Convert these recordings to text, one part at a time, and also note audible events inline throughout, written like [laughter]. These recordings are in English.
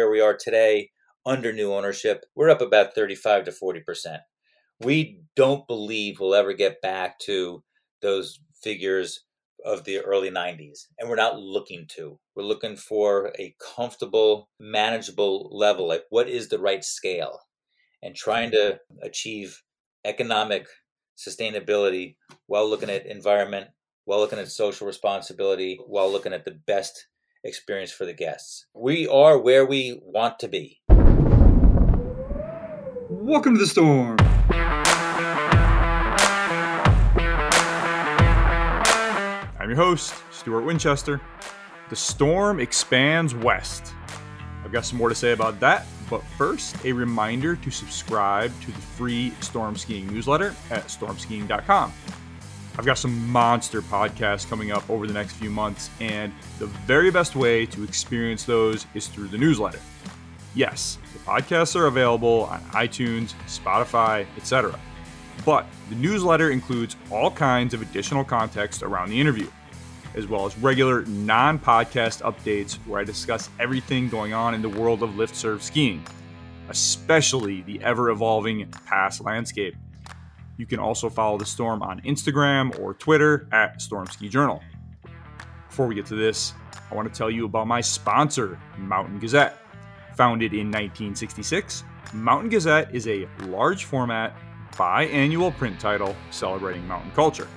where we are today under new ownership, we're up about 35 to 40%. We don't believe we'll ever get back to those figures of the early 90s, and we're not looking to. We're looking for a comfortable, manageable level. Like, what is the right scale? And trying to achieve economic sustainability while looking at environment, while looking at social responsibility, while looking at the best experience for the guests. We are where we want to be. Welcome to the storm. I'm your host, Stuart Winchester. The storm expands west. I've got some more to say about that, but first, a reminder to subscribe to the free Storm Skiing newsletter at stormskiing.com. I've got some monster podcasts coming up over the next few months, and the very best way to experience those is through the newsletter. Yes, the podcasts are available on iTunes, Spotify, etc. But the newsletter includes all kinds of additional context around the interview, as well as regular non podcast updates where I discuss everything going on in the world of lift serve skiing, especially the ever evolving pass landscape. You can also follow the storm on Instagram or Twitter at Storm Ski Journal. Before we get to this, I want to tell you about my sponsor, Mountain Gazette. Founded in 1966, Mountain Gazette is a large format, biannual print title celebrating mountain culture.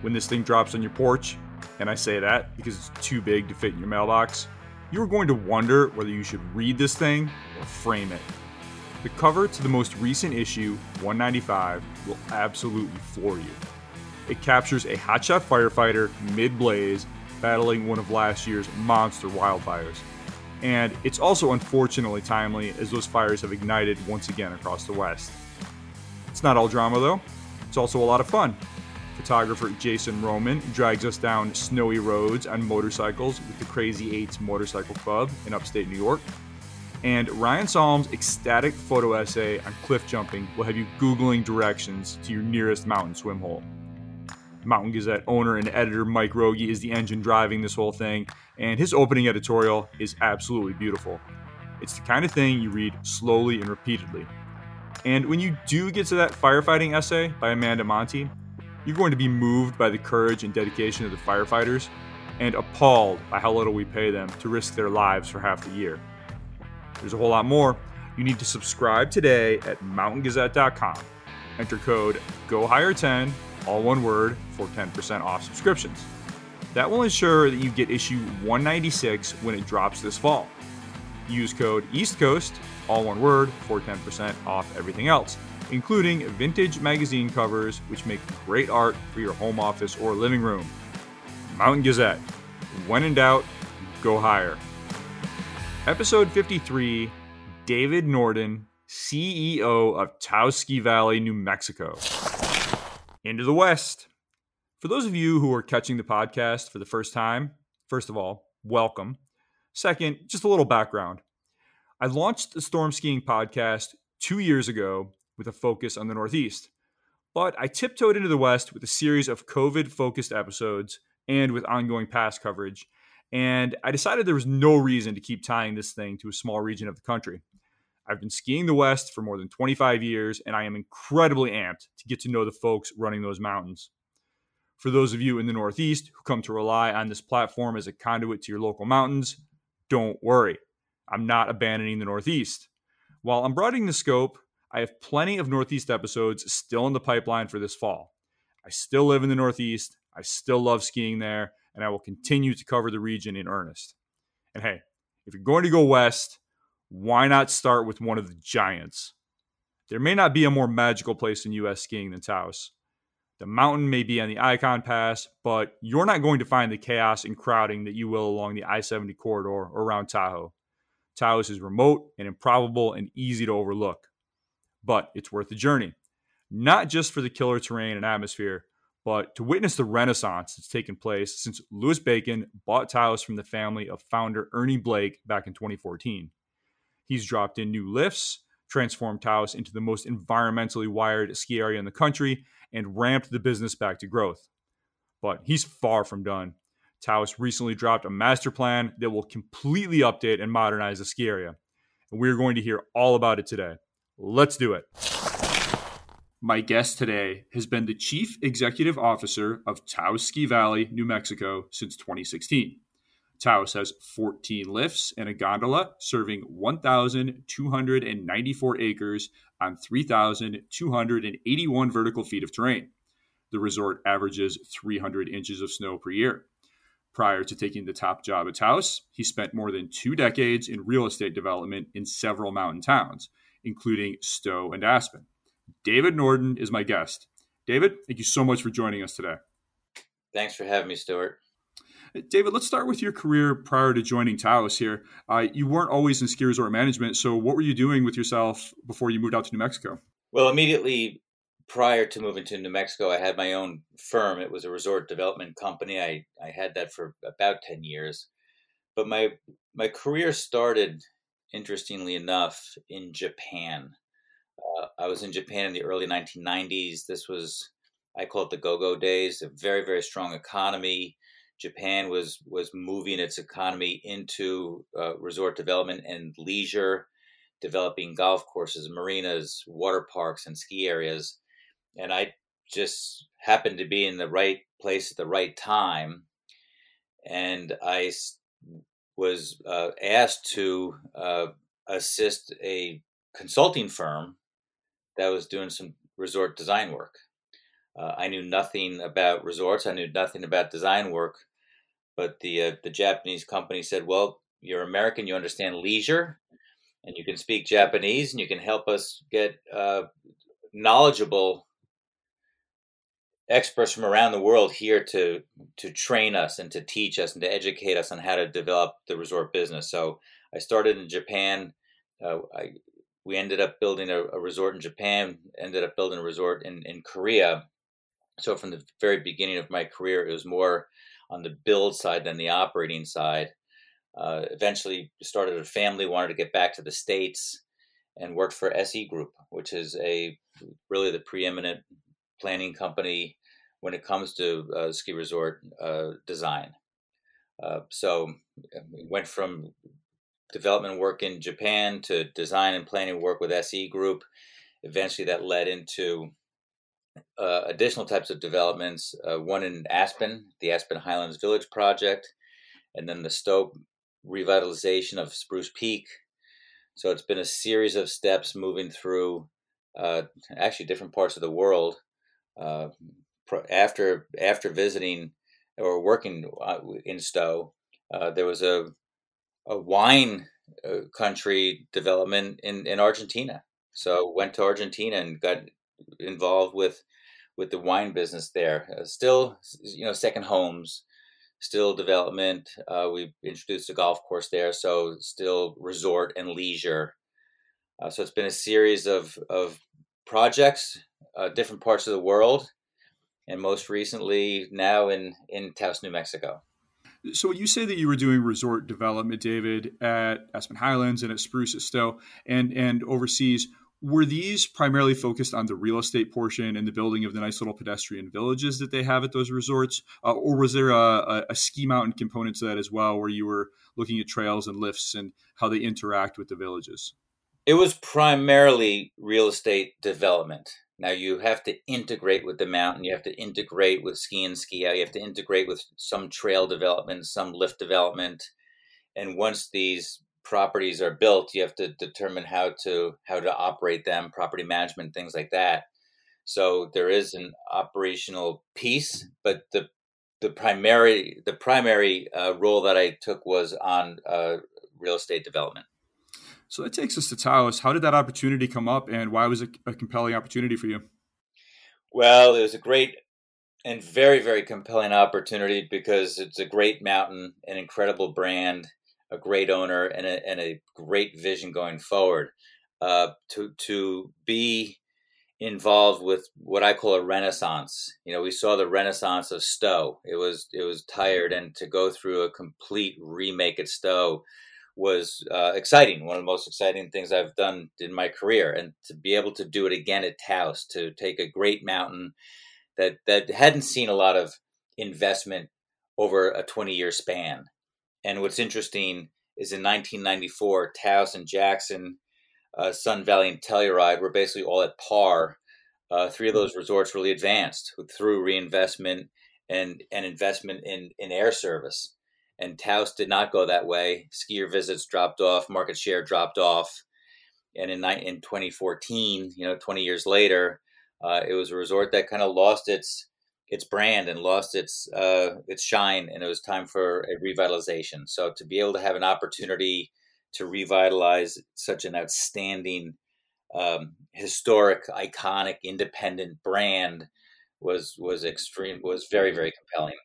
When this thing drops on your porch, and I say that because it's too big to fit in your mailbox, you are going to wonder whether you should read this thing or frame it. The cover to the most recent issue, 195, will absolutely floor you. It captures a hotshot firefighter mid blaze battling one of last year's monster wildfires and it's also unfortunately timely as those fires have ignited once again across the West. It's not all drama though, it's also a lot of fun. Photographer Jason Roman drags us down snowy roads on motorcycles with the Crazy Eights Motorcycle Club in upstate New York. And Ryan Salm's ecstatic photo essay on cliff jumping will have you Googling directions to your nearest mountain swim hole. Mountain Gazette owner and editor Mike Rogge is the engine driving this whole thing, and his opening editorial is absolutely beautiful. It's the kind of thing you read slowly and repeatedly. And when you do get to that firefighting essay by Amanda Monty, you're going to be moved by the courage and dedication of the firefighters and appalled by how little we pay them to risk their lives for half the year. There's a whole lot more. You need to subscribe today at mountaingazette.com. Enter code GOHIRE10 all one word, for 10% off subscriptions. That will ensure that you get issue 196 when it drops this fall. Use code East Coast, all one word, for 10% off everything else, including vintage magazine covers, which make great art for your home office or living room. Mountain Gazette. When in doubt, go higher. Episode 53 David Norden, CEO of Taos Ski Valley, New Mexico into the West. For those of you who are catching the podcast for the first time, first of all, welcome. Second, just a little background. I launched the Storm Skiing podcast two years ago with a focus on the Northeast, but I tiptoed into the West with a series of COVID focused episodes and with ongoing pass coverage. And I decided there was no reason to keep tying this thing to a small region of the country. I've been skiing the West for more than 25 years, and I am incredibly amped to get to know the folks running those mountains. For those of you in the Northeast who come to rely on this platform as a conduit to your local mountains, don't worry. I'm not abandoning the Northeast. While I'm broadening the scope, I have plenty of Northeast episodes still in the pipeline for this fall. I still live in the Northeast, I still love skiing there, and I will continue to cover the region in earnest. And hey, if you're going to go west, why not start with one of the giants? There may not be a more magical place in U.S. skiing than Taos. The mountain may be on the Ikon Pass, but you're not going to find the chaos and crowding that you will along the I 70 corridor or around Tahoe. Taos is remote and improbable and easy to overlook. But it's worth the journey, not just for the killer terrain and atmosphere, but to witness the renaissance that's taken place since Louis Bacon bought Taos from the family of founder Ernie Blake back in 2014. He's dropped in new lifts, transformed Taos into the most environmentally wired ski area in the country, and ramped the business back to growth. But he's far from done. Taos recently dropped a master plan that will completely update and modernize the ski area. And we're going to hear all about it today. Let's do it. My guest today has been the Chief Executive Officer of Taos Ski Valley, New Mexico since 2016. Taos has 14 lifts and a gondola serving 1,294 acres on 3,281 vertical feet of terrain. The resort averages 300 inches of snow per year. Prior to taking the top job at Taos, he spent more than two decades in real estate development in several mountain towns, including Stowe and Aspen. David Norden is my guest. David, thank you so much for joining us today. Thanks for having me, Stuart. David, let's start with your career prior to joining Taos here. Uh, you weren't always in ski resort management, so what were you doing with yourself before you moved out to New Mexico? Well, immediately prior to moving to New Mexico, I had my own firm. It was a resort development company. I, I had that for about 10 years. But my my career started, interestingly enough, in Japan. Uh, I was in Japan in the early 1990s. This was, I call it the go-go days, a very, very strong economy. Japan was was moving its economy into uh, resort development and leisure, developing golf courses, marinas, water parks, and ski areas. And I just happened to be in the right place at the right time, and I was uh, asked to uh, assist a consulting firm that was doing some resort design work. Uh, I knew nothing about resorts. I knew nothing about design work, but the uh, the Japanese company said, "Well, you're American. You understand leisure, and you can speak Japanese, and you can help us get uh, knowledgeable experts from around the world here to to train us and to teach us and to educate us on how to develop the resort business." So I started in Japan. Uh, I we ended up building a, a, resort in Japan, ended up building a resort in, in Korea. So from the very beginning of my career, it was more on the build side than the operating side. Uh, eventually started a family, wanted to get back to the States and worked for SE Group, which is a really the preeminent planning company when it comes to uh, ski resort uh, design. Uh, so we went from development work in Japan to design and planning work with SE Group. Eventually, that led into uh, additional types of developments. Uh, one in Aspen, the Aspen Highlands Village project, and then the Stowe revitalization of Spruce Peak. So it's been a series of steps moving through uh, actually different parts of the world. Uh, after after visiting or working uh, in Stowe, uh, there was a a wine uh, country development in, in Argentina. So went to Argentina and got involved with with the wine business there. Uh, still, you know, second homes, still development. Uh, we introduced a golf course there, so still resort and leisure. Uh, so it's been a series of of projects, uh, different parts of the world, and most recently now in in Taos, New Mexico. So when you say that you were doing resort development, David, at Aspen Highlands and at Spruce at Stowe and and overseas. Were these primarily focused on the real estate portion and the building of the nice little pedestrian villages that they have at those resorts, uh, or was there a, a, a ski mountain component to that as well, where you were looking at trails and lifts and how they interact with the villages? It was primarily real estate development. Now you have to integrate with the mountain. You have to integrate with ski and ski out. You have to integrate with some trail development, some lift development. And once these properties are built, you have to determine how to how to operate them, property management, things like that. So there is an operational piece, but the the primary the primary uh, role that I took was on uh, real estate development. So that takes us to Taos. How did that opportunity come up, and why was it a compelling opportunity for you? Well, it was a great and very, very compelling opportunity because it's a great mountain, an incredible brand, a great owner, and a, and a great vision going forward. Uh, to to be involved with what I call a renaissance. You know, we saw the renaissance of Stowe. It was it was tired, and to go through a complete remake at Stowe was uh, exciting. One of the most exciting things I've done in my career, and to be able to do it again at Taos, to take a great mountain that that hadn't seen a lot of investment over a 20 year span. And what's interesting is in 1994, Taos and Jackson, uh, Sun Valley and Telluride were basically all at par. Uh, three of those resorts really advanced through reinvestment and, and investment in, in air service. And Taos did not go that way. Skier visits dropped off, market share dropped off. And in, in 2014, you know, 20 years later, uh, it was a resort that kind of lost its its brand and lost its uh, its shine, and it was time for a revitalization. So to be able to have an opportunity to revitalize such an outstanding, um, historic, iconic, independent brand was was extreme was very very compelling.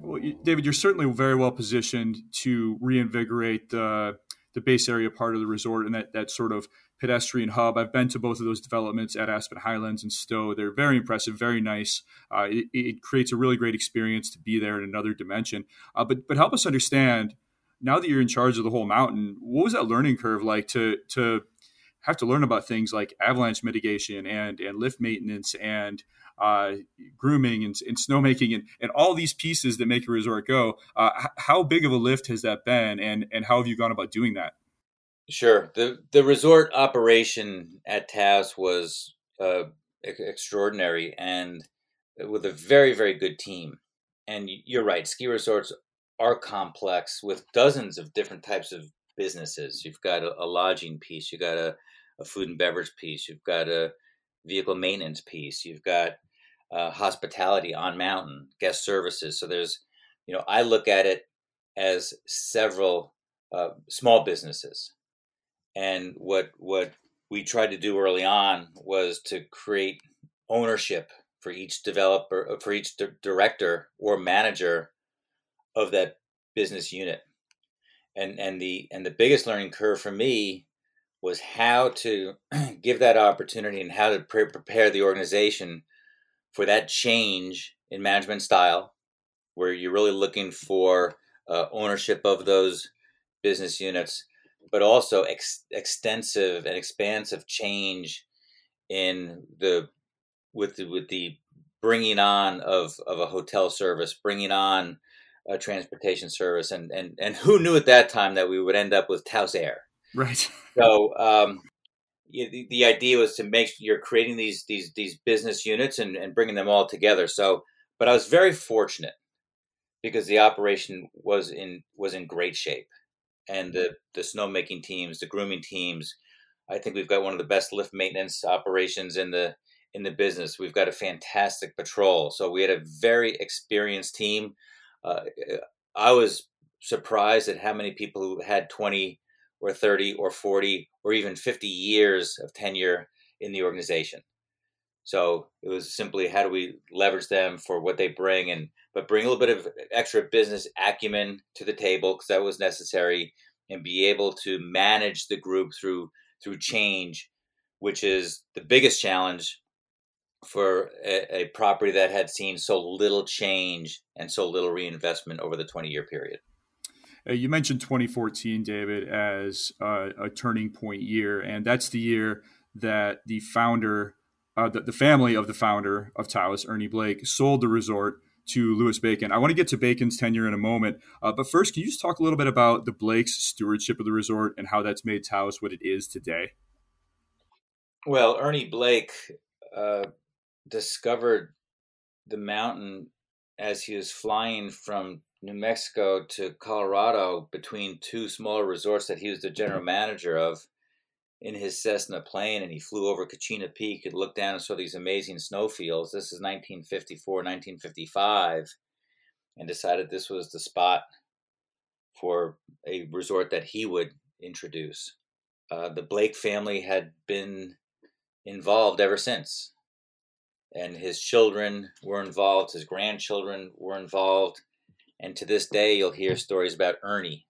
Well, David, you're certainly very well positioned to reinvigorate the the base area part of the resort and that that sort of pedestrian hub. I've been to both of those developments at Aspen Highlands and Stowe. They're very impressive, very nice. Uh, it, it, creates a really great experience to be there in another dimension. Uh, but but help us understand now that you're in charge of the whole mountain. What was that learning curve like to to have to learn about things like avalanche mitigation and and lift maintenance and uh, grooming and, and snowmaking and, and all these pieces that make a resort go. Uh, how big of a lift has that been, and and how have you gone about doing that? Sure. the The resort operation at Taos was uh, extraordinary and with a very very good team. And you're right, ski resorts are complex with dozens of different types of businesses. You've got a, a lodging piece, you've got a, a, food and beverage piece, you've got a vehicle maintenance piece, you've got uh, hospitality on mountain, guest services. So there's, you know, I look at it as several uh, small businesses and what what we tried to do early on was to create ownership for each developer, uh, for each di- director or manager of that business unit. And and the and the biggest learning curve for me was how to [clears throat] give that opportunity and how to pre- prepare the organization for that change in management style, where you're really looking for uh, ownership of those business units but also ex- extensive and expansive change in the with the, with the bringing on of of a hotel service, bringing on a transportation service, and and and who knew at that time that we would end up with Taos Air, right? [laughs] So. Um, the, the idea was to make you're creating these these these business units and, and bringing them all together. So, but I was very fortunate because the operation was in was in great shape and the the snowmaking teams, the grooming teams. I think we've got one of the best lift maintenance operations in the in the business. We've got a fantastic patrol, so we had a very experienced team. Uh, I was surprised at how many people who had twenty or thirty or forty or even fifty years of tenure in the organization. So it was simply how do we leverage them for what they bring and but bring a little bit of extra business acumen to the table because that was necessary and be able to manage the group through through change, which is the biggest challenge for a, a property that had seen so little change and so little reinvestment over the 20 year period. Uh, you mentioned 2014, David, as uh, a turning point year, and that's the year that the founder uh, the, the family of the founder of Taos, Ernie Blake, sold the resort to Louis Bacon. I want to get to Bacon's tenure in a moment, uh, but first, can you just talk a little bit about the Blake's stewardship of the resort and how that's made Taos what it is today? Well, Ernie Blake uh, discovered the mountain as he was flying from New Mexico to Colorado between two smaller resorts that he was the general manager of in his Cessna plane and he flew over Kachina Peak and looked down and saw these amazing snowfields. This is 1954, 1955, and decided this was the spot for a resort that he would introduce. Uh, the Blake family had been involved ever since, and his children were involved, his grandchildren were involved, and to this day, you'll hear stories about Ernie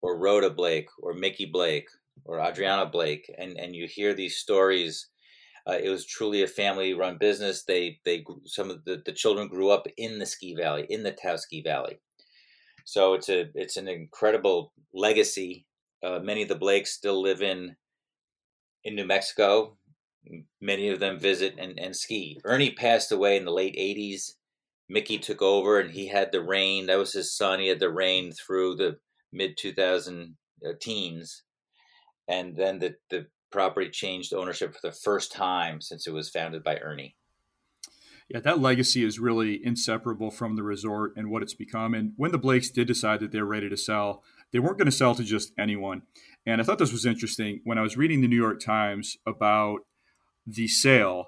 or Rhoda Blake or Mickey Blake or Adriana Blake, and and you hear these stories. Uh, it was truly a family-run business. They they some of the, the children grew up in the ski valley, in the Taos Ski Valley. So it's a it's an incredible legacy. Uh, many of the Blakes still live in in New Mexico. Many of them visit and, and ski. Ernie passed away in the late '80s, Mickey took over and he had the reign. That was his son. He had the reign through the mid 2000 uh, teens. And then the, the property changed ownership for the first time since it was founded by Ernie. Yeah, that legacy is really inseparable from the resort and what it's become. And when the Blakes did decide that they're ready to sell, they weren't going to sell to just anyone. And I thought this was interesting when I was reading the New York Times about the sale.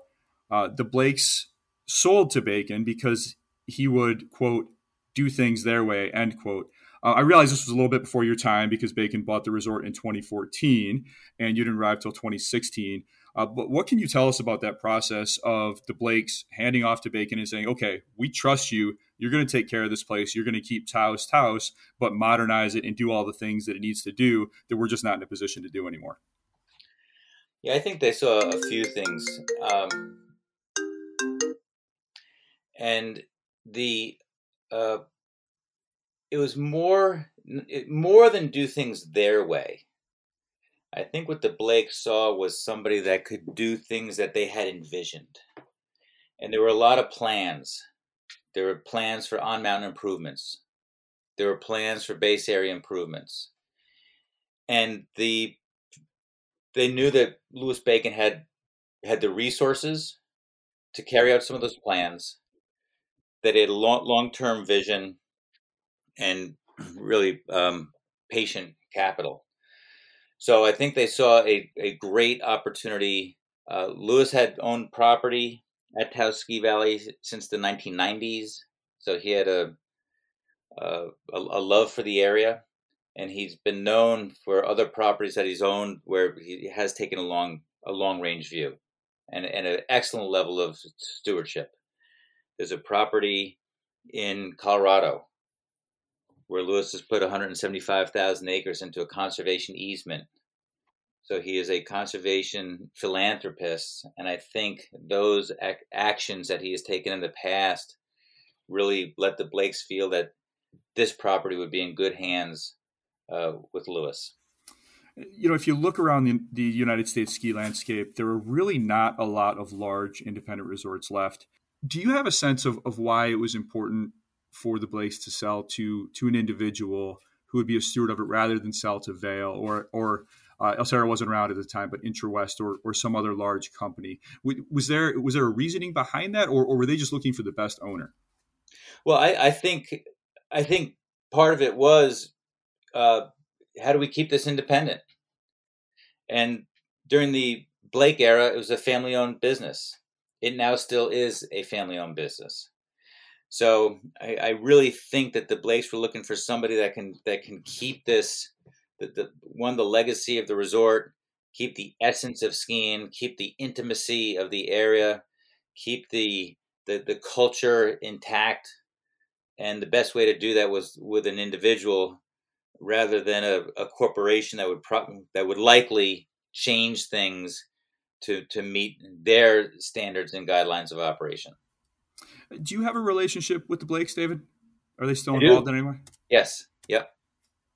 Uh, the Blakes sold to Bacon because he would quote do things their way end quote uh, I realize this was a little bit before your time because Bacon bought the resort in 2014 and you didn't arrive till 2016. Uh, but what can you tell us about that process of the Blakes handing off to Bacon and saying, okay, we trust you. You're going to take care of this place. You're going to keep Taos Taos, but modernize it and do all the things that it needs to do that we're just not in a position to do anymore? Yeah, I think they saw a few things. Um, and the uh, it was more it, more than do things their way. I think what the Blake saw was somebody that could do things that they had envisioned, and there were a lot of plans. There were plans for on mountain improvements. There were plans for base area improvements, and the they knew that Louis Bacon had had the resources to carry out some of those plans that had long long term vision and really um, patient capital. So I think they saw a, a great opportunity. Uh, Louis had owned property at Taos Ski Valley since the 1990s, so he had a, a, a love for the area, and he's been known for other properties that he's owned where he has taken a long a long range view, and and an excellent level of stewardship. There's a property in Colorado where Louis has put 175,000 acres into a conservation easement. So he is a conservation philanthropist, and I think those ac- actions that he has taken in the past really let the Blakes feel that this property would be in good hands uh, with Louis. You know, if you look around the, the United States ski landscape, there are really not a lot of large independent resorts left. Do you have a sense of, of why it was important for the Blakes to sell to to an individual who would be a steward of it rather than sell to Vail or or uh, wasn't around at the time, but IntraWest or, or some other large company. Was there was there a reasoning behind that, or, or were they just looking for the best owner? Well, I, I think I think part of it was uh, how do we keep this independent? And during the Blake era, it was a family owned business. It now still is a family owned business. So I, I, really think that the Blakes were looking for somebody that can that can keep this the, the one the legacy of the resort, keep the essence of skiing, keep the intimacy of the area, keep the the, the culture intact. And the best way to do that was with an individual rather than a, a corporation that would pro- that would likely change things to to meet their standards and guidelines of operation. Do you have a relationship with the Blakes, David? Are they still involved in any way? Yes. Yep.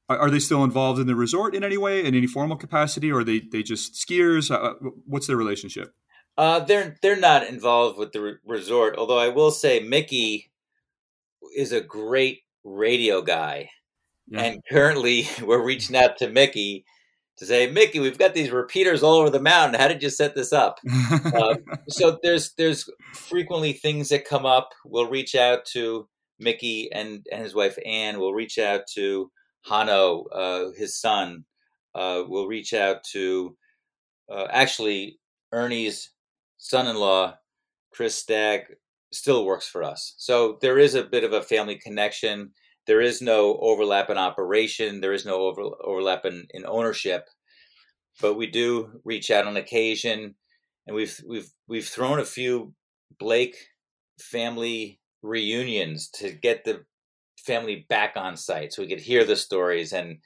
Are, are, they still involved in the resort in any way, in any formal capacity, or are they they just skiers? Uh, uh, what's their relationship? Uh, they're they're not involved with the re- resort. Although I will say Mickey is a great radio guy, yeah. and currently [laughs] we're reaching out to Mickey to say, Mickey, we've got these repeaters all over the mountain. How did you set this up? uh, [laughs] so there's there's frequently things that come up. We'll reach out to Mickey and, and his wife Anne. We'll reach out to Hano, uh, his son. Uh, we'll reach out to uh, actually Ernie's son-in-law, Chris Stagg, still works for us. So there is a bit of a family connection. There is no overlap in operation. There is no over, overlap in, in ownership, but we do reach out on occasion, and we've we've we've thrown a few Blake family reunions to get the family back on site so we could hear the stories and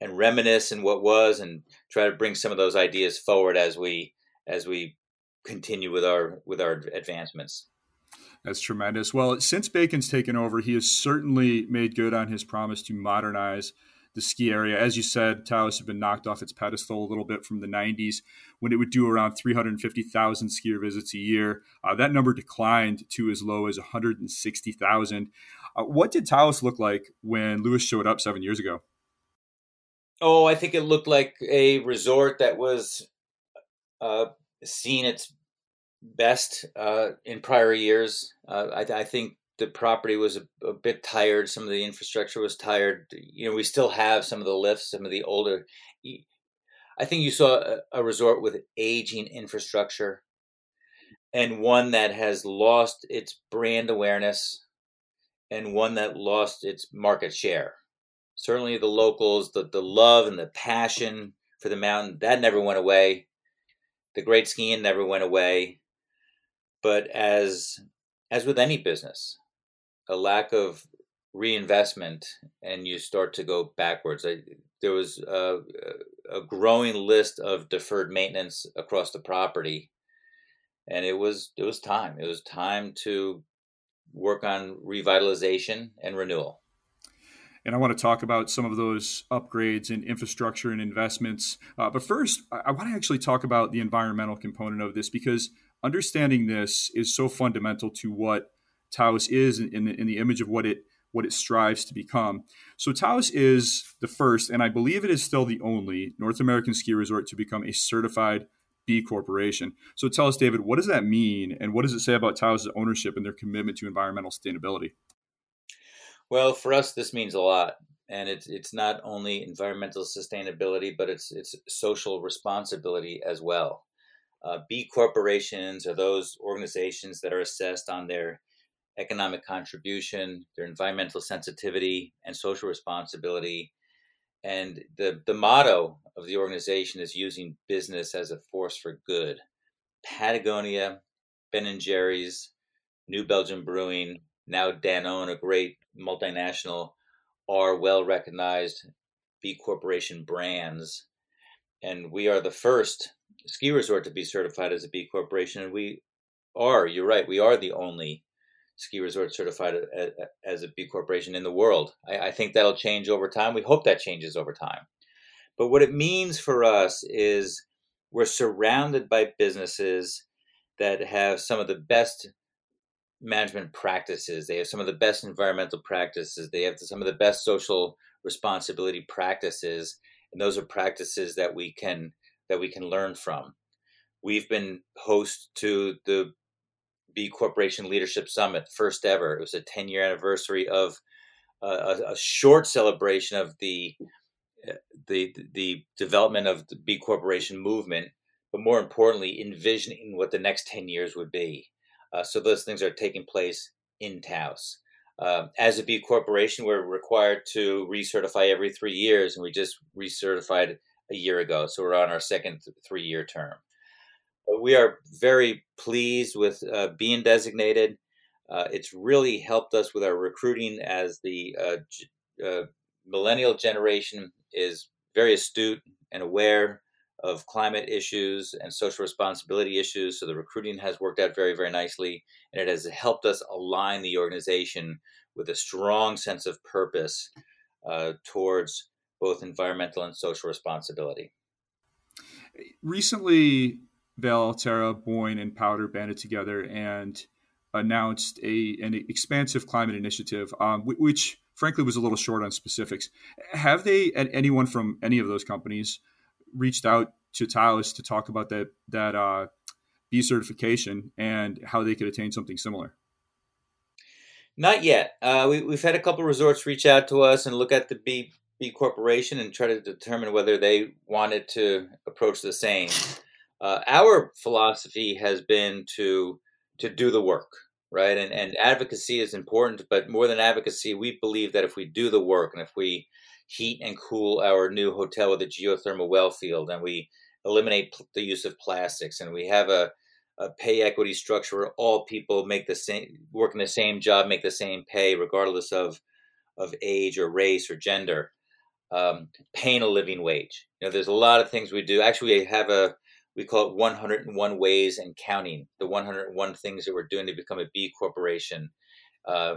and reminisce and what was and try to bring some of those ideas forward as we as we continue with our with our advancements that's tremendous. Well, since Bacon's taken over, he has certainly made good on his promise to modernize the ski area. As you said, Taos had been knocked off its pedestal a little bit from the 90s when it would do around 350,000 skier visits a year. Uh, that number declined to as low as 160,000. Uh, what did Taos look like when Louis showed up seven years ago? Oh, I think it looked like a resort that was uh, seen its best uh, in prior years. Uh, I, I, think the property was a, a, bit tired. Some of the infrastructure was tired. You know, we still have some of the lifts, some of the older. I think you saw a, a resort with aging infrastructure and one that has lost its brand awareness and one that lost its market share. Certainly, the locals, the, the love and the passion for the mountain, that never went away. The great skiing never went away. But as as with any business, a lack of reinvestment and you start to go backwards. I, there was a, a, growing list of deferred maintenance across the property, and it was it was time. It was time to work on revitalization and renewal. And I want to talk about some of those upgrades in infrastructure and investments. Uh, but first, I, I want to actually talk about the environmental component of this because understanding this is so fundamental to what Taos is in the, in the image of what it what it strives to become. So Taos is the first, and I believe it is still the only North American ski resort to become a certified B corporation. So tell us, David, what does that mean, and what does it say about Taos' ownership and their commitment to environmental sustainability? Well, for us, this means a lot, and it's it's not only environmental sustainability, but it's it's social responsibility as well. Uh, B corporations are those organizations that are assessed on their economic contribution, their environmental sensitivity, and social responsibility. And the, the motto of the organization is using business as a force for good. Patagonia, Ben and Jerry's, New Belgium Brewing, now Danone, a great multinational, are well recognized B Corporation brands. And we are the first ski resort to be certified as a B Corporation. And we are, you're right, we are the only ski resort certified as a B corporation in the world. I, I, think that'll change over time. We hope that changes over time. But what it means for us is we're surrounded by businesses that have some of the best management practices. They have some of the best environmental practices. They have some of the best social responsibility practices, and those are practices that we can that we can learn from. We've been host to the B Corporation Leadership Summit, first ever. It was a 10 year anniversary of uh, a, a, short celebration of the, uh, the the development of the B Corporation movement, but more importantly, envisioning what the next 10 years would be. Uh, so those things are taking place in Taos. Uh, as a B corporation, we're required to recertify every three years, and we just recertified a year ago. So we're on our second three year term we are very pleased with uh, being designated. Uh, it's really helped us with our recruiting as the uh, uh, millennial generation is very astute and aware of climate issues and social responsibility issues. So the recruiting has worked out very, very nicely, and it has helped us align the organization with a strong sense of purpose uh, towards both environmental and social responsibility. Recently, Vail, Alterra, Boyne, and Powdr banded together and announced a an expansive climate initiative, um, which frankly was a little short on specifics. Have they, and anyone from any of those companies, reached out to Taos to talk about that that uh, B certification and how they could attain something similar? Not yet. Uh, we, have had a couple resorts reach out to us and look at the B Corporation and try to determine whether they wanted to approach the same. Uh, our philosophy has been to to do the work, right? And and advocacy is important, but more than advocacy, we believe that if we do the work and if we heat and cool our new hotel with a geothermal well field, and we eliminate the use of plastics, and we have a, a pay equity structure where all people make the same work in the same job, make the same pay, regardless of of age or race or gender. Um, paying a living wage. You know, there's a lot of things we do. Actually, we have a we call it 101 ways and counting the 101 things that we're doing to become a b corporation uh,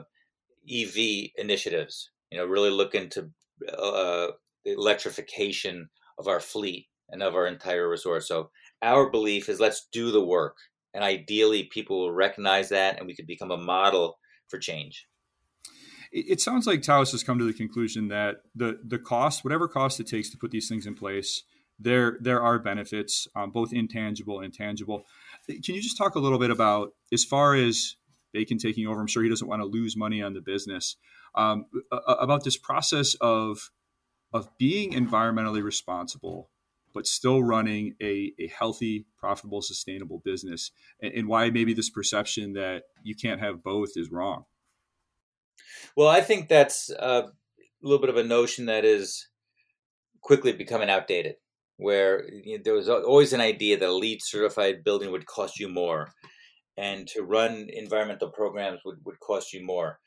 ev initiatives you know really looking to uh, the electrification of our fleet and of our entire resort. So our belief is let's do the work, and ideally people will recognize that, and we could become a model for change. It sounds like Taos has come to the conclusion that the the cost, whatever cost it takes to put these things in place, there there are benefits, um, both intangible and tangible. Can you just talk a little bit about as far as Bacon taking over? I'm sure he doesn't want to lose money on the business. Um, about this process of of being environmentally responsible, but still running a, a healthy, profitable, sustainable business, and, and why maybe this perception that you can't have both is wrong. Well, I think that's a little bit of a notion that is quickly becoming outdated where you know, there was always an idea that a LEED certified building would cost you more and to run environmental programs would, would cost you more.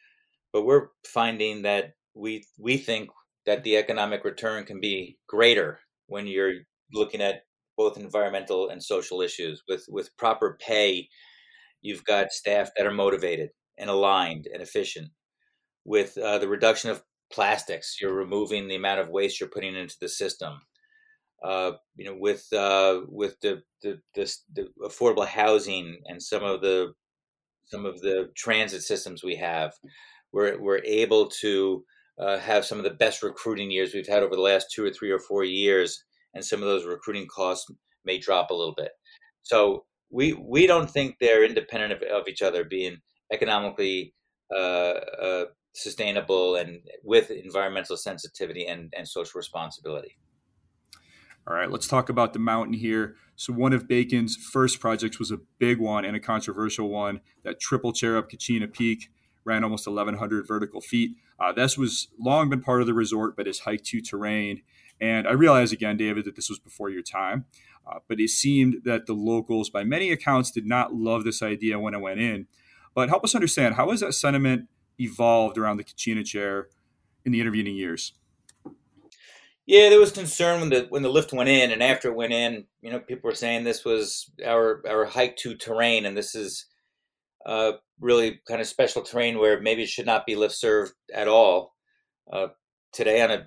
But we're finding that we we think that the economic return can be greater when you're looking at both environmental and social issues. With with proper pay, you've got staff that are motivated and aligned and efficient. With uh, the reduction of plastics, you're removing the amount of waste you're putting into the system uh, you know, with uh, with the, the, the the affordable housing and some of the some of the transit systems we have, we're we're able to uh, have some of the best recruiting years we've had over the last two or three or four years, and some of those recruiting costs may drop a little bit. So we we don't think they're independent of, of each other, being economically uh, uh, sustainable and with environmental sensitivity and, and social responsibility. All right, let's talk about the mountain here. So, one of Bacon's first projects was a big one and a controversial one. That triple chair up Kachina Peak ran almost 1,100 vertical feet. Uh, this was long been part of the resort, but is hike to terrain. And I realize again, David, that this was before your time, uh, but it seemed that the locals, by many accounts, did not love this idea when it went in. But help us understand how has that sentiment evolved around the Kachina chair in the intervening years? Yeah, there was concern when the when the lift went in, and after it went in, you know, people were saying this was our our hike to terrain, and this is uh, really kind of special terrain where maybe it should not be lift served at all. Uh, today, on a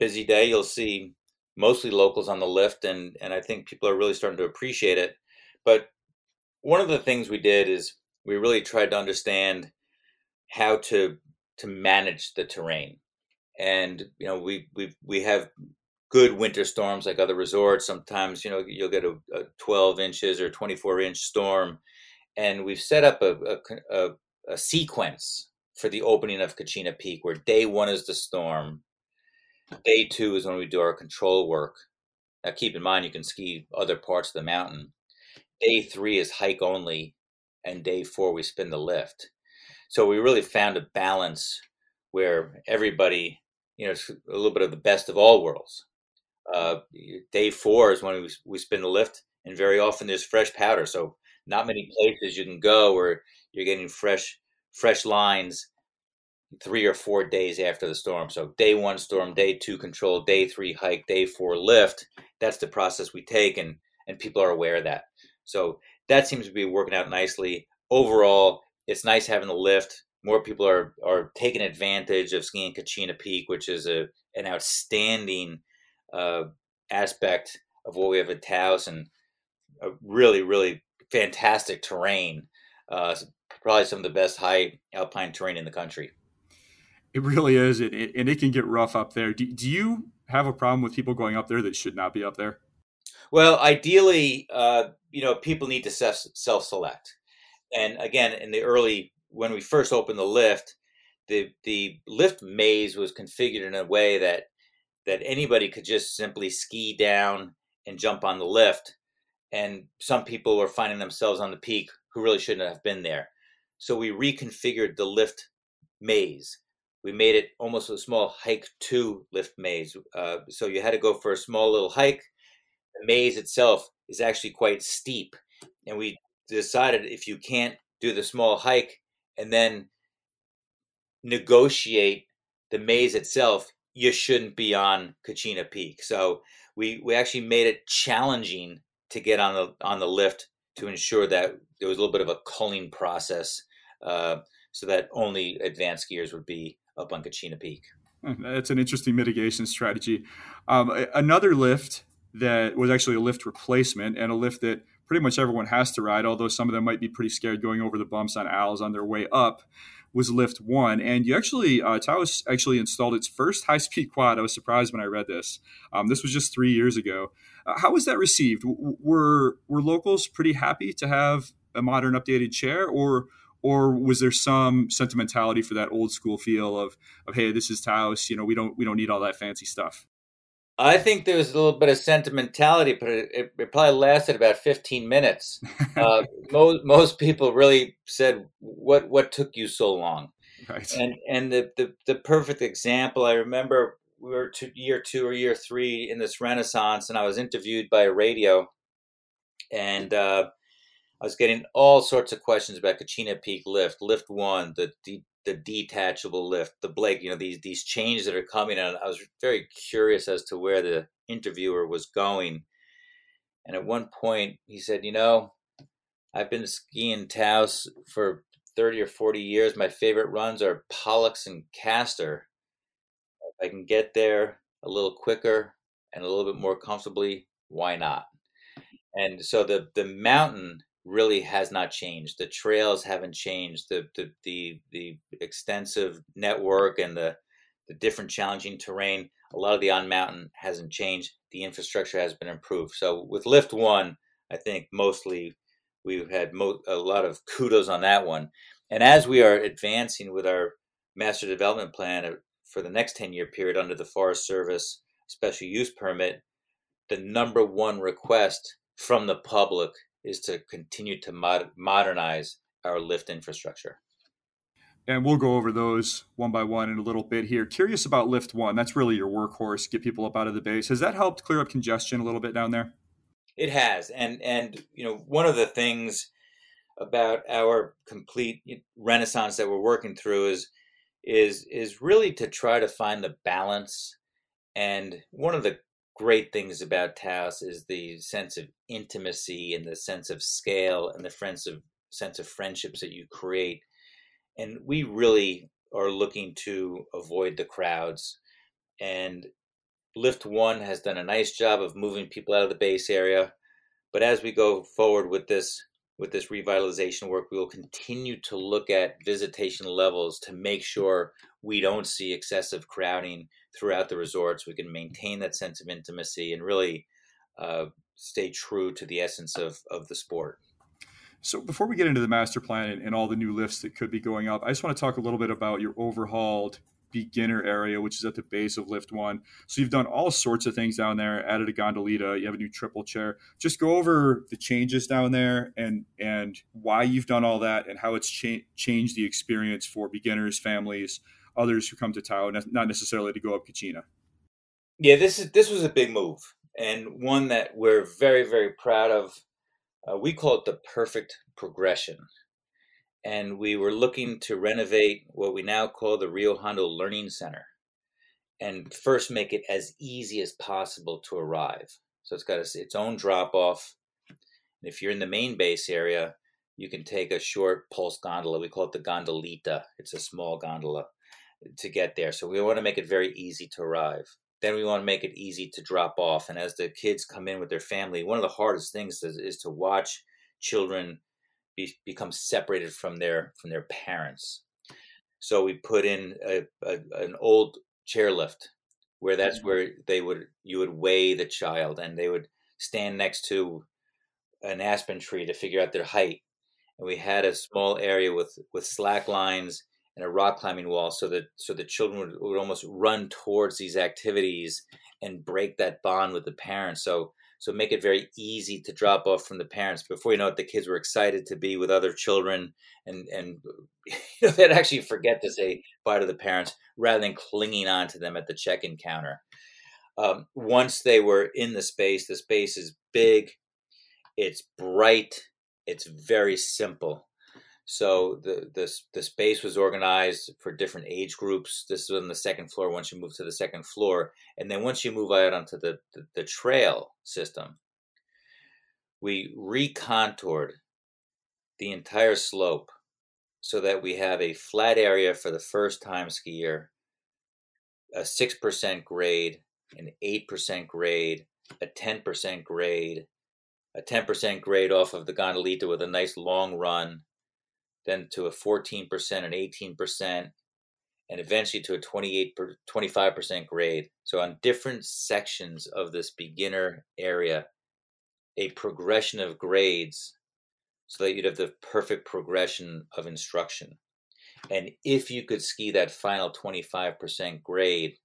busy day, you'll see mostly locals on the lift, and and I think people are really starting to appreciate it. But one of the things we did is we really tried to understand how to to manage the terrain and you know we we we have good winter storms like other resorts. Sometimes you know you'll get a, a 12 inches or 24 inch storm, and we've set up a, a, a sequence for the opening of Kachina Peak, where day one is the storm, day two is when we do our control work. Now keep in mind you can ski other parts of the mountain. Day three is hike only, and day four we spin the lift. So we really found a balance where everybody you know, it's a little bit of the best of all worlds. Uh, day four is when we, we spin the lift, and very often there's fresh powder. So not many places you can go where you're getting fresh fresh lines three or four days after the storm. So day one storm, day two control, day three hike, day four lift. That's the process we take, and and people are aware of that. So that seems to be working out nicely. Overall, it's nice having the lift more people are are taking advantage of skiing Kachina Peak, which is a an outstanding uh, aspect of what we have at Taos and a really really fantastic terrain. Uh, probably some of the best high alpine terrain in the country. It really is, it, it, and it can get rough up there. Do, do you have a problem with people going up there that should not be up there? Well, ideally, uh, you know, people need to self select. And again, in the early when we first opened the lift, the the lift maze was configured in a way that that anybody could just simply ski down and jump on the lift. And some people were finding themselves on the peak who really shouldn't have been there. So we reconfigured the lift maze. We made it almost a small hike to lift maze. Uh, so you had to go for a small little hike. The maze itself is actually quite steep. And we decided if you can't do the small hike, and then negotiate the maze itself, you shouldn't be on Kachina Peak. So we we actually made it challenging to get on the on the lift to ensure that there was a little bit of a culling process, uh, so that only advanced skiers would be up on Kachina Peak. That's an interesting mitigation strategy. Um, another lift that was actually a lift replacement and a lift that pretty much everyone has to ride, although some of them might be pretty scared going over the bumps on Al's on their way up, was lift one. And you actually, uh, Taos actually installed its first high speed [laughs] quad. I was surprised when I read this. Um, this was just three years ago. Uh, how was that received? W- were were locals pretty happy to have a modern, updated chair, or or was there some sentimentality for that old school feel of of hey, this is Taos, you know, we don't we don't need all that fancy stuff. I think there was a little bit of sentimentality, but it, it, probably lasted about 15 minutes. [laughs] Uh, most most people really said, "What what took you so long?" Right. And and the, the the perfect example I remember we were two, year two or year three in this Renaissance, and I was interviewed by a radio, and uh, I was getting all sorts of questions about Kachina Peak lift, lift one, the the, the detachable lift, the Blake, you know, these these changes that are coming. And I was very curious as to where the interviewer was going. And at one point, he said, "You know, I've been skiing Taos for 30 or 40 years. My favorite runs are Pollux and Castor. If I can get there a little quicker and a little bit more comfortably, why not?" And so the the mountain really has not changed. The trails haven't changed. The the the, the extensive network and the the different challenging terrain, a lot of the on mountain hasn't changed. The infrastructure has been improved. So with Lift One, I think mostly we've had mo- a lot of kudos on that one. And as we are advancing with our master development plan uh, for the next 10 year period under the Forest Service special use permit, the number one request from the public is to continue to mod- modernize our lift infrastructure. And we'll go over those one by one in a little bit here. Curious about Lift One. That's really your workhorse. Get people up out of the base. Has that helped clear up congestion a little bit down there? It has, and and you know one of the things about our complete renaissance that we're working through is is is really to try to find the balance. And one of the great things about Taos is the sense of intimacy and the sense of scale and the sense of sense of friendships that you create. And we really are looking to avoid the crowds. And Lift One has done a nice job of moving people out of the base area. But as we go forward with this with this revitalization work, we will continue to look at visitation levels to make sure we don't see excessive crowding throughout the resorts. We can maintain that sense of intimacy and really uh, stay true to the essence of, of the sport. So before we get into the master plan and, and, all the new lifts that could be going up, I just want to talk a little bit about your overhauled beginner area, which is at the base of lift one. So you've done all sorts of things down there, added a gondolita, you have a new triple chair. Just go over the changes down there and and why you've done all that and how it's cha- changed the experience for beginners, families, others who come to Taos, not necessarily to go up Kachina. Yeah, this is this was a big move and one that we're very very proud of. Uh, we call it the perfect progression, and we were looking to renovate what we now call the Rio Hondo Learning Center, and first make it as easy as possible to arrive. So it's got its own drop off. If you're in the main base area, you can take a short pulse gondola. We call it the gondolita. It's a small gondola to get there. So we want to make it very easy to arrive. Then we want to make it easy to drop off. And as the kids come in with their family, one of the hardest things is, is to watch children be, become separated from their from their parents. So we put in a, a, an old chairlift where that's mm-hmm. where they would you would weigh the child and they would stand next to an aspen tree to figure out their height. And we had a small area with with slack lines and a rock climbing wall so that so the children would, would almost run towards these activities and break that bond with the parents. So so make it very easy to drop off from the parents. Before you know it the kids were excited to be with other children and and [laughs] you know, they'd actually forget to say bye to the parents rather than clinging on to them at the check-in counter. Um, once they were in the space the space is big it's bright it's very simple so the, the the space was organized for different age groups. This was on the second floor. Once you move to the second floor, and then once you move out onto the, the, the trail system, we recontoured the entire slope so that we have a flat area for the first time skier a 6% grade, an 8% grade, a 10% grade, a 10% grade off of the Gondolita with a nice long run, then to a 14% and 18%, and eventually to a 28 25% grade. So on different sections of this beginner area, a progression of grades so that you'd have the perfect progression of instruction. And if you could ski that final 25% grade,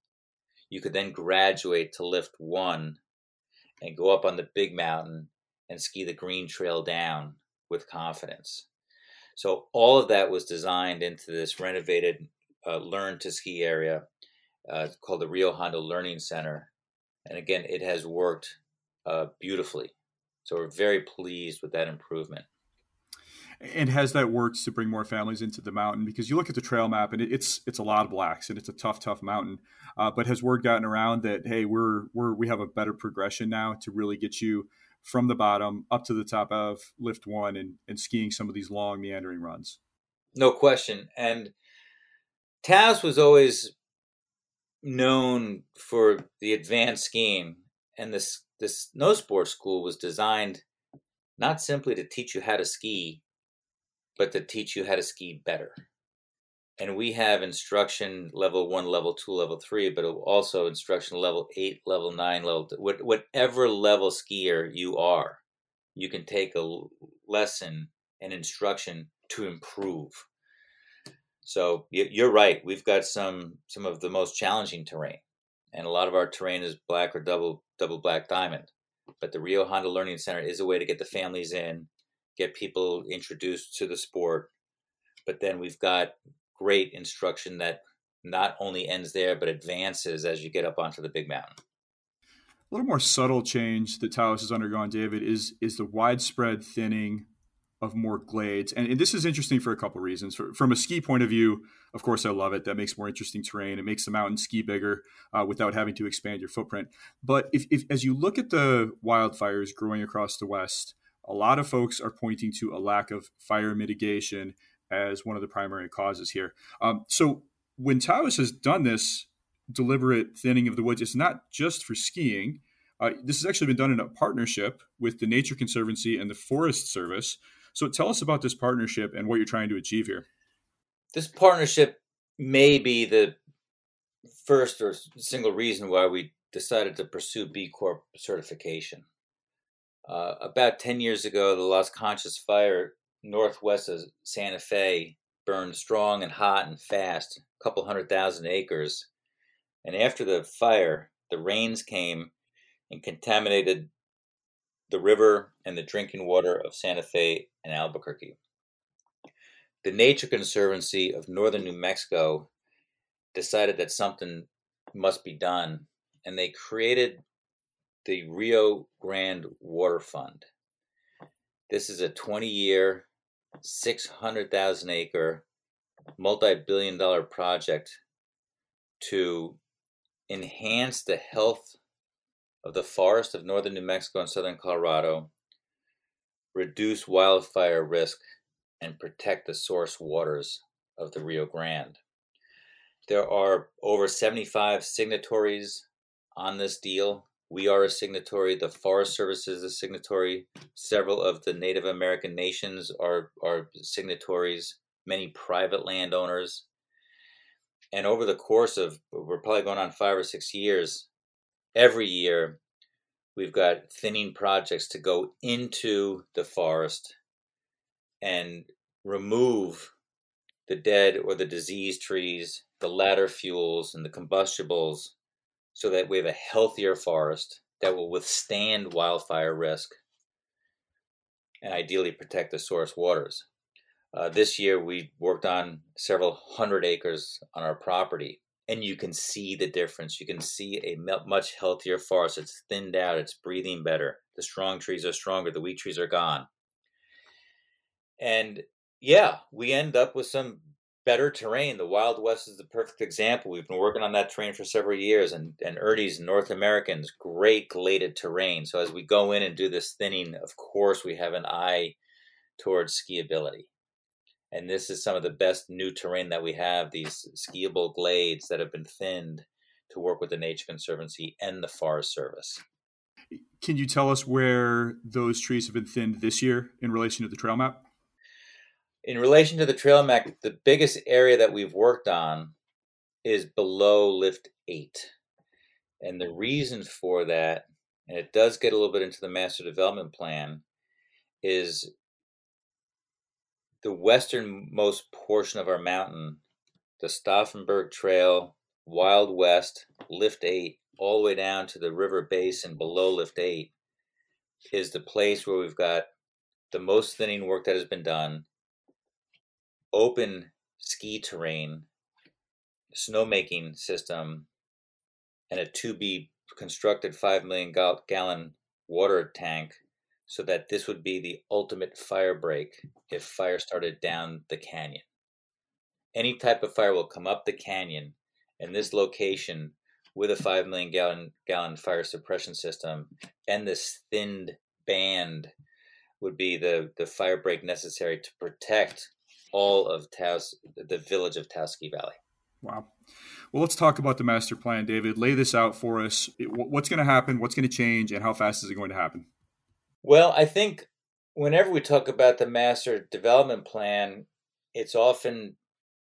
you could then graduate to lift one and go up on the big mountain and ski the green trail down with confidence. So all of that was designed into this renovated uh, learn to ski area uh, called the Rio Hondo Learning Center. And again, it has worked uh, beautifully. So we're very pleased with that improvement. And has that worked to bring more families into the mountain? Because you look at the trail map, and it's it's a lot of blacks, and it's a tough, tough mountain. Uh, but has word gotten around that hey, we're we're we have a better progression now to really get you from the bottom up to the top of lift one and, and skiing some of these long meandering runs? No question. And Taos was always known for the advanced skiing, and this this snow sports school was designed not simply to teach you how to ski, but to teach you how to ski better. And we have instruction level one, level two, level three, but also instruction level eight, level nine, level whatever level skier you are, you can take a lesson and instruction to improve. So you're right. We've got some some of the most challenging terrain, and a lot of our terrain is black or double double black diamond. But the Rio Hondo Learning Center is a way to get the families in, get people introduced to the sport. But then we've got great instruction that not only ends there but advances as you get up onto the big mountain. A little more subtle change that Taos has undergone, David, is is the widespread thinning of more glades. And, and, this is interesting for a couple reasons. For, from a ski point of view, of course, I love it. That makes more interesting terrain. It makes the mountain ski bigger uh, without having to expand your footprint. But if, if, as you look at the wildfires growing across the West, a lot of folks are pointing to a lack of fire mitigation as one of the primary causes here. Um, so when Taos has done this deliberate thinning of the woods, it's not just for skiing. Uh, this has actually been done in a partnership with the Nature Conservancy and the Forest Service. So tell us about this partnership and what you're trying to achieve here. This partnership may be the first or single reason why we decided to pursue B Corp certification. Uh, about 10 years ago, the Las Conchas fire northwest of Santa Fe burned strong and hot and fast, a couple hundred thousand acres. And after the fire, the rains came and contaminated the river and the drinking water of Santa Fe and Albuquerque. The Nature Conservancy of northern New Mexico decided that something must be done, and they created the Rio Grande Water Fund. This is a 20 year, 600,000 acre, multi billion dollar project to enhance the health of the forest of northern New Mexico and southern Colorado, reduce wildfire risk, and protect the source waters of the Rio Grande. There are over 75 signatories on this deal, we are a signatory. The Forest Service is a signatory. Several of the Native American nations are, are signatories, many private landowners. And over the course of, we're probably going on five or six years, every year we've got thinning projects to go into the forest and remove the dead or the diseased trees, the ladder fuels, and the combustibles so that we have a healthier forest that will withstand wildfire risk and ideally protect the source waters. Uh, this year, we worked on several hundred acres on our property, and you can see the difference. You can see a much healthier forest. It's thinned out, it's breathing better. The strong trees are stronger, the weak trees are gone. And yeah, we end up with some better terrain. The Wild West is the perfect example. We've been working on that terrain for several years, and and Ernie's North Americans great gladed terrain. So as we go in and do this thinning, of course, we have an eye towards skiability. And this is some of the best new terrain that we have. These skiable glades that have been thinned to work with the Nature Conservancy and the Forest Service. Can you tell us where those trees have been thinned this year in relation to the trail map? In relation to the trail map, the biggest area that we've worked on is below lift eight. And the reason for that, and it does get a little bit into the master development plan, is the westernmost portion of our mountain, the Stauffenberg Trail, Wild West, Lift 8, all the way down to the river basin below Lift 8, is the place where we've got the most thinning work that has been done, open ski terrain, snowmaking system, and a to be constructed 5 million gallon water tank so that this would be the ultimate fire break if fire started down the canyon. Any type of fire will come up the canyon, and this location with a 5 million gallon, gallon fire suppression system and this thinned band would be the, the fire break necessary to protect all of Taos, the village of Taos Valley. Wow. Well, let's talk about the master plan, David. Lay this out for us. What's going to happen? What's going to change? And how fast is it going to happen? Well, I think whenever we talk about the master development plan, it's often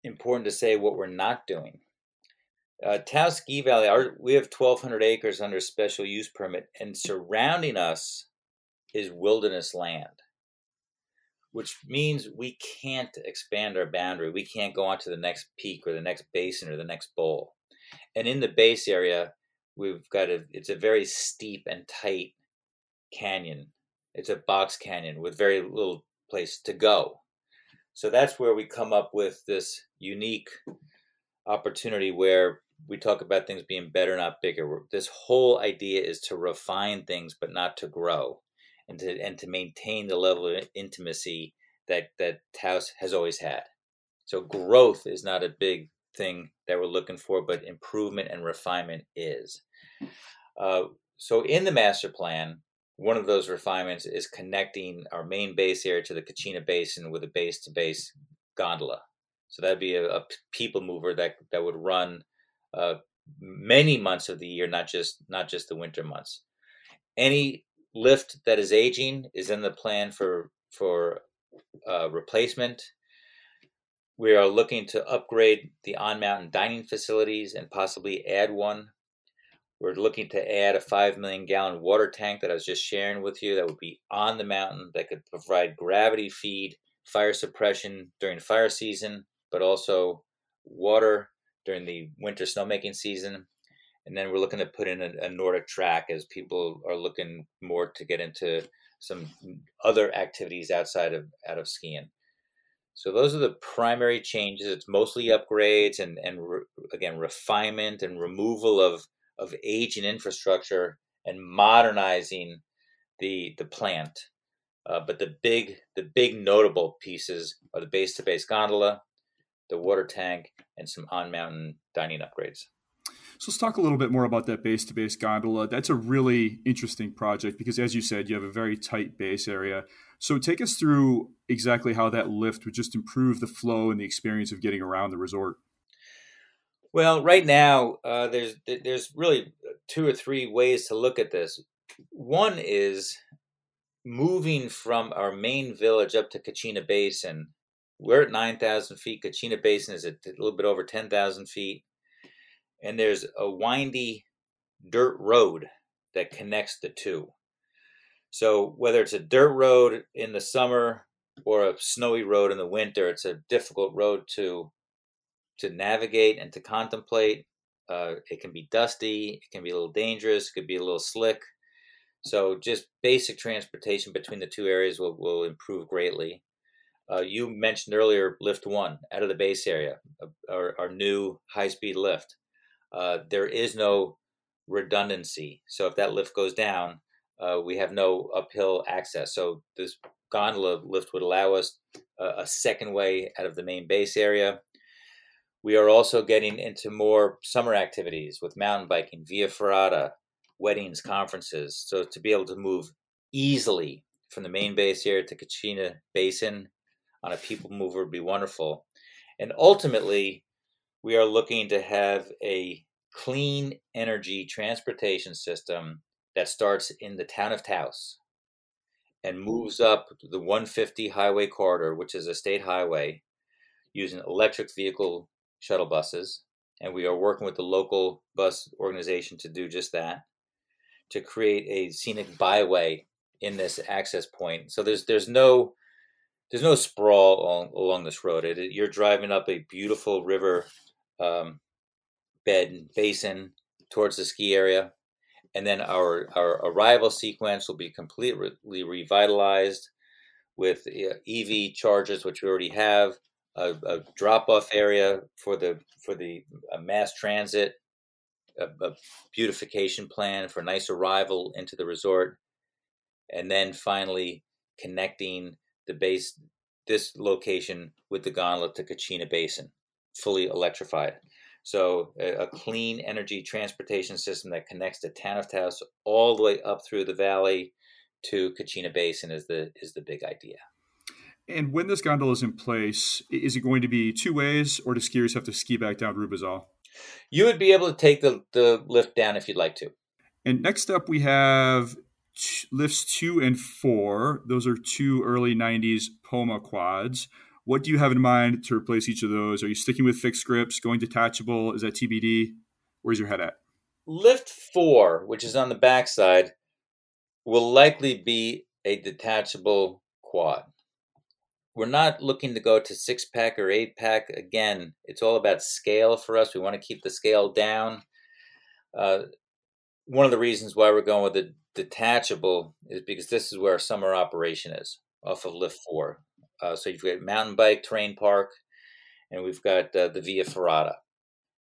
important to say what we're not doing. Uh, Ski Valley, our, we have 1,200 acres under special use permit, and surrounding us is wilderness land which means we can't expand our boundary. We can't go on to the next peak or the next basin or the next bowl. And in the base area, we've got a it's a very steep and tight canyon. It's a box canyon with very little place to go. So that's where we come up with this unique opportunity where we talk about things being better, not bigger. This whole idea is to refine things, but not to grow and to and to maintain the level of intimacy that that Taos has always had. So growth is not a big thing that we're looking for, but improvement and refinement is. Uh, so in the master plan, one of those refinements is connecting our main base area to the Kachina Basin with a base-to-base gondola. So that'd be a, a people mover that that would run uh, many months of the year, not just not just the winter months. Any lift that is aging is in the plan for for uh, replacement. We are looking to upgrade the on mountain dining facilities and possibly add one. We're looking to add a 5 million gallon water tank that I was just sharing with you that would be on the mountain that could provide gravity feed, fire suppression during fire season, but also water during the winter snowmaking season and then we're looking to put in a, a Nordic track as people are looking more to get into some other activities outside of out of skiing. So those are the primary changes. It's mostly upgrades and and re, again refinement and removal of of aging infrastructure and modernizing the the plant. Uh, but the big the big notable pieces are the base to base gondola, the water tank, and some on mountain dining upgrades. So let's talk a little bit more about that base to base gondola. That's a really interesting project because, as you said, you have a very tight base area. So take us through exactly how that lift would just improve the flow and the experience of getting around the resort. Well, right now, uh, there's there's really two or three ways to look at this. One is moving from our main village up to Kachina Basin. We're at 9,000 feet. Kachina Basin is at a little bit over 10,000 feet and there's a windy dirt road that connects the two. So whether it's a dirt road in the summer or a snowy road in the winter, it's a difficult road to to navigate and to contemplate. Uh, it can be dusty, it can be a little dangerous, it could be a little slick. So just basic transportation between the two areas will, will improve greatly. Uh, you mentioned earlier Lift One out of the base area, our, our new high speed lift uh, there is no redundancy. So if that lift goes down, uh, we have no uphill access. So this gondola lift would allow us a, a second way out of the main base area. We are also getting into more summer activities with mountain biking, via ferrata, weddings, conferences. So to be able to move easily from the main base area to Kachina Basin on a people mover would be wonderful. And ultimately, we are looking to have a clean energy transportation system that starts in the town of Taos and moves up the 150 highway corridor, which is a state highway, using electric vehicle shuttle buses. And we are working with the local bus organization to do just that, to create a scenic byway in this access point. So there's there's no there's no sprawl along, along this road. It, you're driving up a beautiful river um, bed basin towards the ski area. And then our our arrival sequence will be completely revitalized with uh, EV charges, which we already have, a, a drop off area for the for the mass transit, a, a, beautification plan for a nice arrival into the resort, and then finally connecting the base this location with the gondola to Kachina Basin, fully electrified. So a, a, clean energy transportation system that connects the town of Taos all the way up through the valley to Kachina Basin is the is the big idea. And when this gondola is in place, is it going to be two ways, or do skiers have to ski back down Rubezahl? You would be able to take the, the lift down if you'd like to. And next up, we have lifts two and four. Those are two early 90s Poma quads. What do you have in mind to replace each of those? Are you sticking with fixed grips, going detachable? Is that TBD? Where's your head at? Lift four, which is on the backside, will likely be a detachable quad. We're not looking to go to six pack or eight pack. Again, it's all about scale for us. We want to keep the scale down. Uh, one of the reasons why we're going with the detachable is because this is where our summer operation is off of lift four. Uh, so you've got mountain bike terrain park, and we've got uh, the Via Ferrata.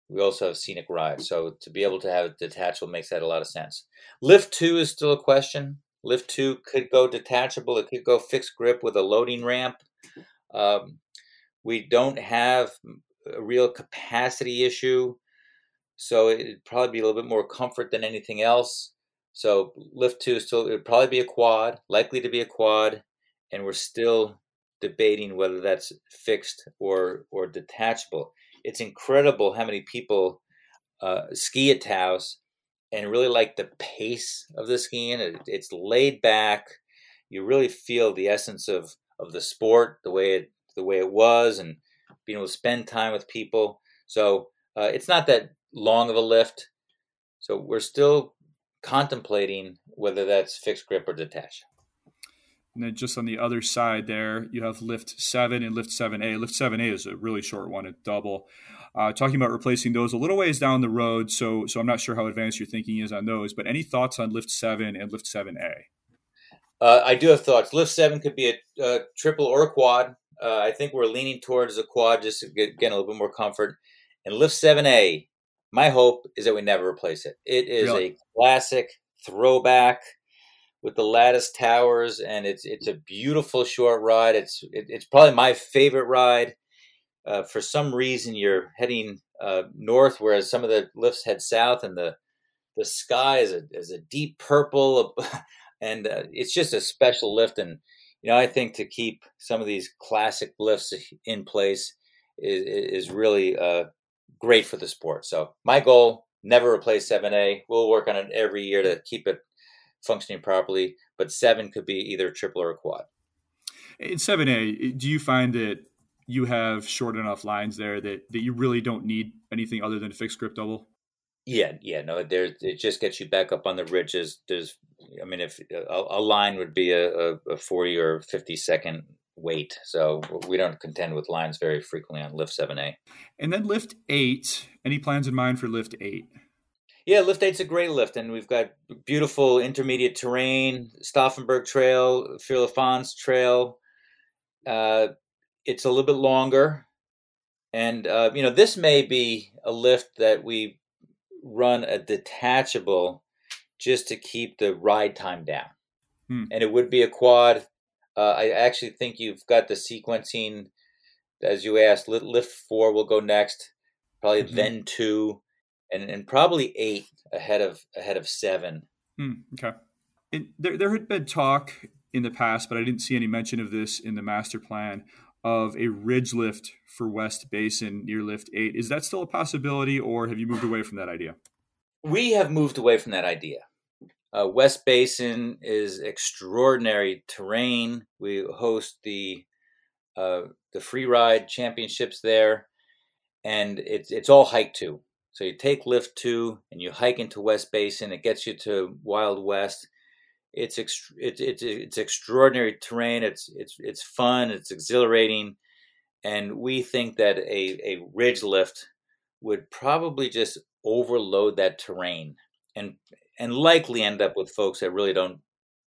We also have scenic rides. So to be able to have detachable makes that a lot of sense. Lift two is still a question. Lift two could go detachable. It could go fixed grip with a loading ramp. Um, we don't have a real capacity issue, so it'd probably be a little bit more comfort than anything else. So lift two still it'd probably be a quad, likely to be a quad, and we're still debating whether that's fixed or or detachable. It's incredible how many people uh, ski at Taos and really like the pace of the skiing. It, it's laid back. You really feel the essence of of the sport, the way it the way it was, and being able to spend time with people. So uh, it's not that long of a lift. So we're still contemplating whether that's fixed grip or detached. And then just on the other side there, you have lift seven and lift 7A. Lift 7A is a really short one, a double. Uh, talking about replacing those a little ways down the road, so so I'm not sure how advanced your thinking is on those. But any thoughts on lift seven and lift 7A? Uh, I do have thoughts. Lift seven could be a, a triple or a quad. Uh, I think we're leaning towards a quad just to get, get a little bit more comfort. And lift 7A, my hope is that we never replace it. It is really? a classic throwback with the lattice towers, and it's it's a beautiful short ride. It's it, it's probably my favorite ride. Uh, for some reason, you're heading uh, north, whereas some of the lifts head south, and the the sky is a is a deep purple, [laughs] and uh, it's just a special lift. And you know, I think to keep some of these classic lifts in place is is really uh, great for the sport. So my goal: never replace 7A. We'll work on it every year to keep it functioning properly. But seven could be either triple or a quad. In seven A, do you find that you have short enough lines there that, that you really don't need anything other than a fixed grip double? Yeah, yeah, no, there it just gets you back up on the ridges. There's, I mean, if a, a line would be a, a, a, forty or fifty second wait, so we don't contend with lines very frequently on lift seven A. And then lift eight. Any plans in mind for lift eight? Yeah, Lift eight's a great lift, and we've got beautiful intermediate terrain, Stauffenberg Trail, Firlefanz Trail. Uh, it's a little bit longer, and uh, you know this may be a lift that we run a detachable just to keep the ride time down, hmm. and it would be a quad. Uh, I actually think you've got the sequencing, as you asked. Lift four will go next, probably mm-hmm. then two and and probably eight ahead of ahead of seven. Hmm, okay. And there there had been talk in the past, but I didn't see any mention of this in the master plan of a ridge lift for West Basin near Lift 8. Is that still a possibility, or have you moved away from that idea? We have moved away from that idea. Uh, West Basin is extraordinary terrain. We host the uh, the free ride championships there, and it's it's all hike to. So you take lift two and you hike into West Basin. It gets you to Wild West. It's ext- it's it's it's extraordinary terrain. It's it's it's fun. It's exhilarating, and we think that a a ridge lift would probably just overload that terrain and and likely end up with folks that really don't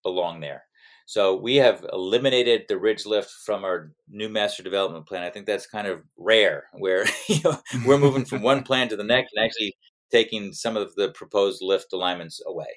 belong there. So we have eliminated the ridge lift from our new master development plan. I think that's kind of rare, where [laughs] you know, we're moving from one [laughs] plan to the next and actually taking some of the proposed lift alignments away.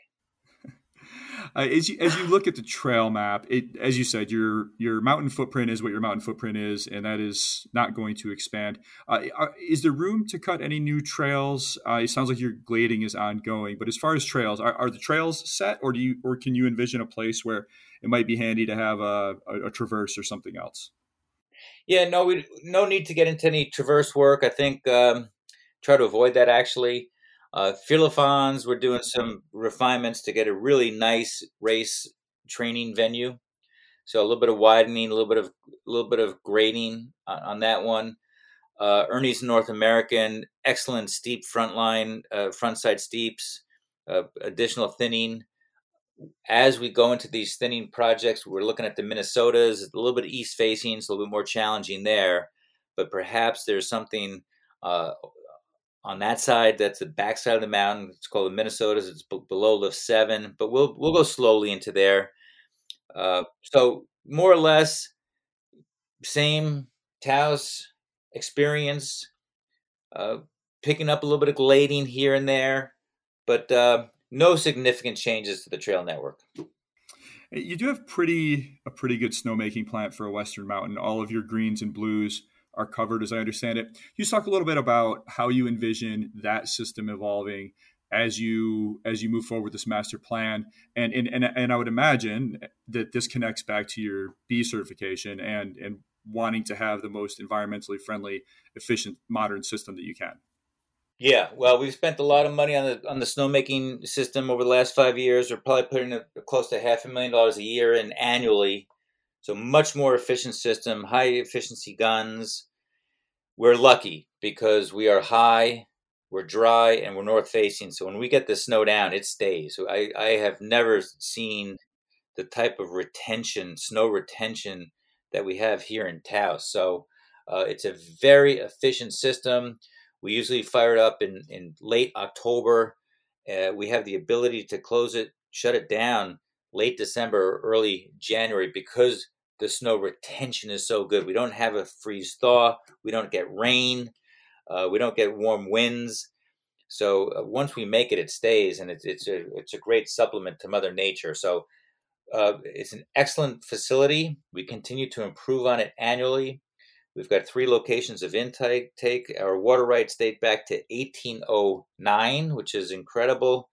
Uh, as you as you look at the trail map, it as you said, your your mountain footprint is what your mountain footprint is, and that is not going to expand. Uh, is there room to cut any new trails? Uh, it sounds like your glading is ongoing, but as far as trails, are, are the trails set, or do you or can you envision a place where it might be handy to have a, a, a traverse or something else? Yeah, no, we no need to get into any traverse work. I think um, try to avoid that actually. Uh, Firlefanz, we're doing some refinements to get a really nice race training venue. So a little bit of widening, a little bit of a little bit of grading on, on that one. Uh, Ernie's North American, excellent steep front line, uh, front side steeps, uh, additional thinning. As we go into these thinning projects, we're looking at the Minnesotas, a little bit east facing, so a little bit more challenging there. But perhaps there's something uh, on that side. That's the back side of the mountain. It's called the Minnesotas. It's b- below lift seven, but we'll we'll go slowly into there. Uh, so more or less, same Taos experience. Uh, picking up a little bit of glading here and there, but uh, no significant changes to the trail network. You do have pretty a pretty good snowmaking plant for a western mountain. All of your greens and blues are covered, as I understand it. You just talk a little bit about how you envision that system evolving as you as you move forward with this master plan, and and and, and I would imagine that this connects back to your B certification and and wanting to have the most environmentally friendly, efficient, modern system that you can. Yeah, well, we've spent a lot of money on the on the snowmaking system over the last five years. We're probably putting close to half a million dollars a year and annually so much more efficient system, high efficiency guns. We're lucky because we are high, we're dry, and we're north facing. So when we get the snow down, it stays. So I, I have never seen the type of retention, snow retention that we have here in Taos. So uh, it's a very efficient system. We usually fire it up in, in late October. Uh, we have the ability to close it, shut it down late December, early January because the snow retention is so good. We don't have a freeze thaw. We don't get rain. Uh, we don't get warm winds. So uh, once we make it, it stays, and it's it's a it's a great supplement to Mother Nature. So uh, it's an excellent facility. We continue to improve on it annually. We've got three locations of intake. Our water rights date back to 1809, which is incredible.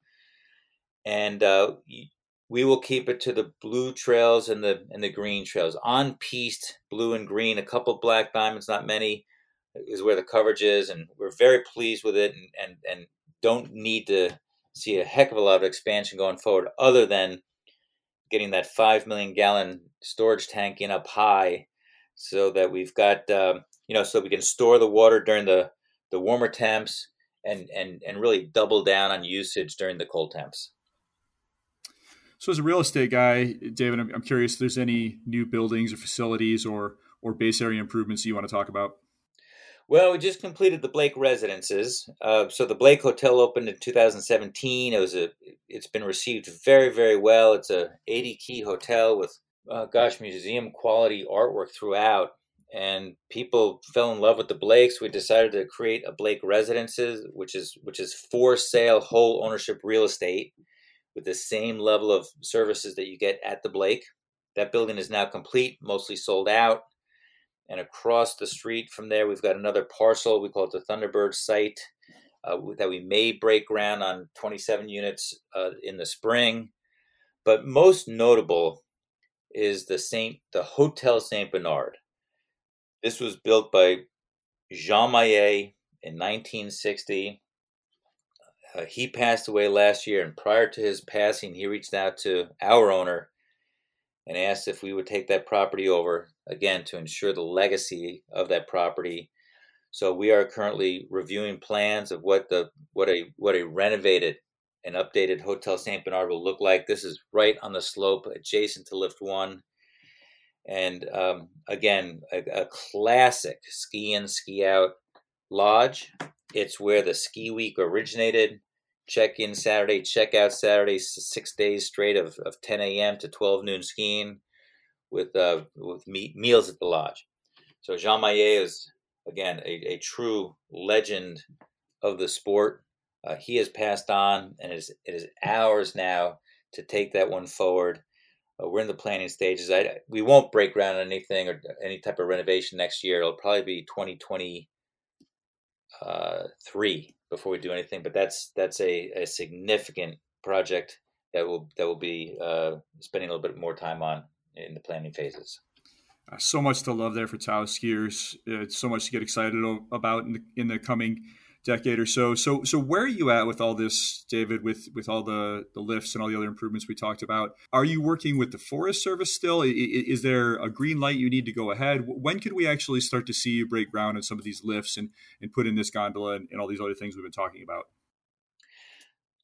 And uh, we will keep it to the blue trails and the and the green trails. On pieced blue and green, a couple black diamonds, not many, is where the coverage is, and we're very pleased with it, and and, and don't need to see a heck of a lot of expansion going forward, other than getting that five million gallon storage tank in up high, so that we've got um, you know so we can store the water during the the warmer temps and and and really double down on usage during the cold temps. So, as a real estate guy, David, I'm, I'm curious if there's any new buildings or facilities or or base area improvements you want to talk about. Well, we just completed the Blake residences. Uh, so the Blake Hotel opened in 2017. It was a. It's been received very, very well. It's a 80 key hotel with, uh, gosh, museum quality artwork throughout, and people fell in love with the Blakes. We decided to create a Blake Residences, which is which is for sale whole ownership real estate with the same level of services that you get at the Blake. That building is now complete, mostly sold out. And across the street from there, we've got another parcel. We call it the Thunderbird site uh, that we may break ground on 27 units uh, in the spring. But most notable is the Saint, the Hotel Saint Bernard. This was built by Jean Mayer in 1960. Uh, he passed away last year, and prior to his passing, he reached out to our owner and asked if we would take that property over again to ensure the legacy of that property. So we are currently reviewing plans of what the what a what a renovated and updated Hotel Saint Bernard will look like. This is right on the slope adjacent to Lift One, and um, again a, a classic ski in ski out lodge. It's where the ski week originated check in Saturday, check out Saturday, six days straight of, of 10 a.m. to 12 noon skiing with uh, with me- meals at the lodge. So Jean Mayer is again a, a true legend of the sport. Uh, he has passed on, and it is, it is ours now to take that one forward. Uh, we're in the planning stages. I, we won't break ground on anything or any type of renovation next year. It'll probably be 2023 before we do anything. But that's that's a, a significant project that will that will be uh, spending a little bit more time on in the planning phases. Uh, so much to love there for Taos skiers. It's so much to get excited about in the, in the coming decade or so. So, so where are you at with all this, David? With with all the the lifts and all the other improvements we talked about? Are you working with the Forest Service still? Is there a green light you need to go ahead? When could we actually start to see you break ground on some of these lifts and and put in this gondola and, and all these other things we've been talking about?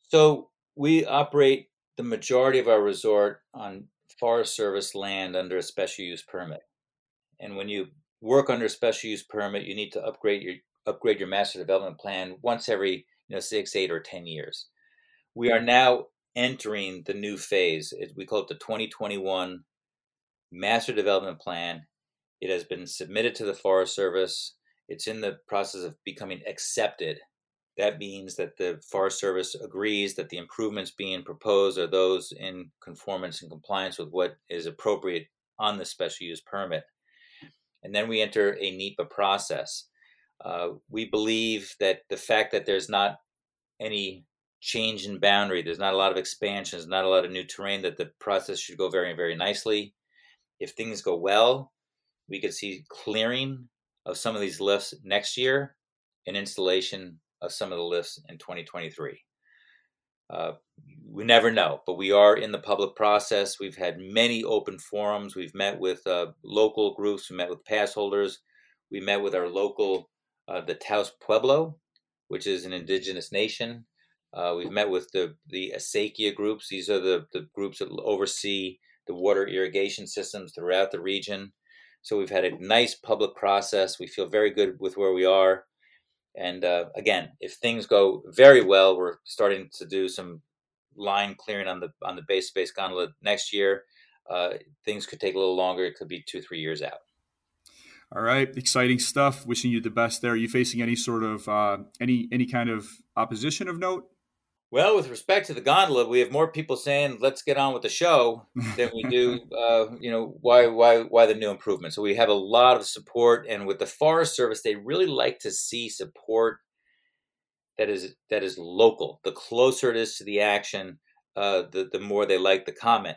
So we operate the majority of our resort on Forest Service land under a special use permit, and when you work under special use permit, you need to upgrade your upgrade your master development plan once every you know six, eight, or ten years. We are now entering the new phase. We call it the 2021 master development plan. It has been submitted to the Forest Service. It's in the process of becoming accepted. That means that the Forest Service agrees that the improvements being proposed are those in conformance and compliance with what is appropriate on the special use permit. And then we enter a NEPA process. Uh, we believe that the fact that there's not any change in boundary, there's not a lot of expansions, not a lot of new terrain, that the process should go very, very nicely. If things go well, we could see clearing of some of these lifts next year and installation of some of the lifts in 2023. Uh, we never know, but we are in the public process. We've had many open forums. We've met with uh, local groups. We met with pass holders. We met with our local uh, the Taos Pueblo, which is an indigenous nation. Uh, we've met with the the Acequia groups. These are the, the groups that oversee the water irrigation systems throughout the region. So we've had a nice public process. We feel very good with where we are. And uh, again, if things go very well, we're starting to do some line clearing on the on the base space gondola next year. Uh, things could take a little longer. It could be two, three years out. All right, exciting stuff. Wishing you the best there. Are you facing any sort of uh, any any kind of opposition of note? Well, with respect to the gondola, we have more people saying "Let's get on with the show" than we do. [laughs] Uh, you know, why why why the new improvement? So we have a lot of support, and with the Forest Service, they really like to see support that is that is local. The closer it is to the action, uh, the the more they like the comment.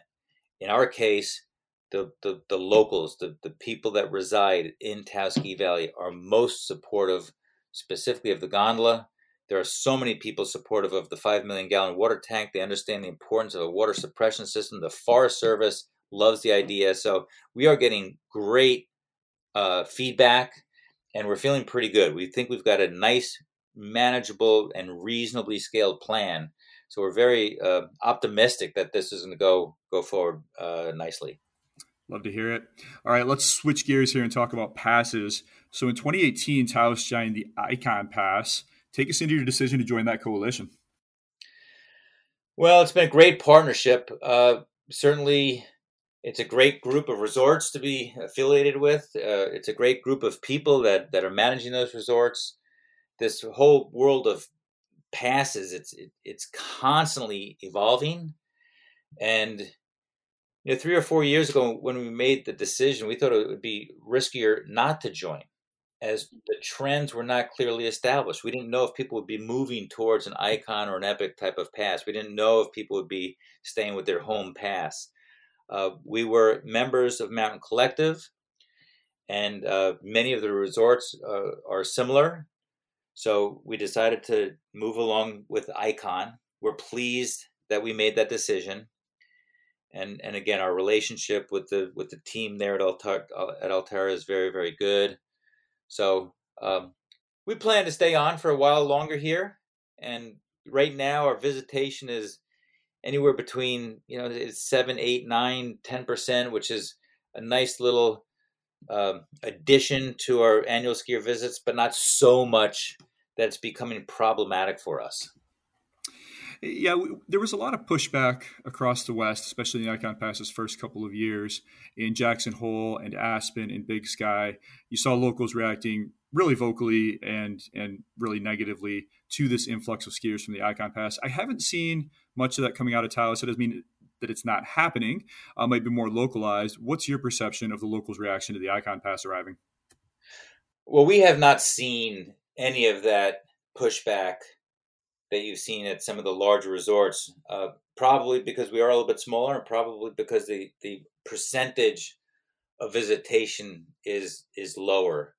In our case, the, the, the locals, the, the people that reside in Taos Ski Valley are most supportive specifically of the gondola. There are so many people supportive of the 5 million gallon water tank. They understand the importance of a water suppression system. The Forest Service loves the idea. So we are getting great uh, feedback and we're feeling pretty good. We think we've got a nice, manageable, and reasonably scaled plan. So we're very uh, optimistic that this is going to go go forward uh, nicely. Love to hear it. All right, let's switch gears here and talk about passes. So in 2018, Taos joined the Ikon Pass. Take us into your decision to join that coalition. Well, it's been a great partnership. Uh, certainly, it's a great group of resorts to be affiliated with. Uh, it's a great group of people that, that are managing those resorts. This whole world of passes, it's it, it's constantly evolving, and you know, three or four years ago when we made the decision, we thought it would be riskier not to join as the trends were not clearly established. We didn't know if people would be moving towards an Ikon or an epic type of pass. We didn't know if people would be staying with their home pass. Uh, we were members of Mountain Collective, and uh, many of the resorts uh, are similar. So we decided to move along with Ikon. We're pleased that we made that decision, and and again, our relationship with the with the team there at Altar at Alterra is very very good. So um, we plan to stay on for a while longer here, and right now our visitation is anywhere between you know it's seven, eight, nine, ten percent, which is a nice little um, addition to our annual skier visits, but not so much that it's becoming problematic for us. Yeah, we, there was a lot of pushback across the West, especially in the Ikon Pass's first couple of years in Jackson Hole and Aspen and Big Sky. You saw locals reacting really vocally and and really negatively to this influx of skiers from the Ikon Pass. I haven't seen much of that coming out of Taos. It doesn't mean that it's not happening. Uh, might be more localized. What's your perception of the locals' reaction to the Ikon Pass arriving? Well, we have not seen any of that pushback that you've seen at some of the larger resorts. Uh, probably because we are a little bit smaller, and probably because the the percentage of visitation is is lower.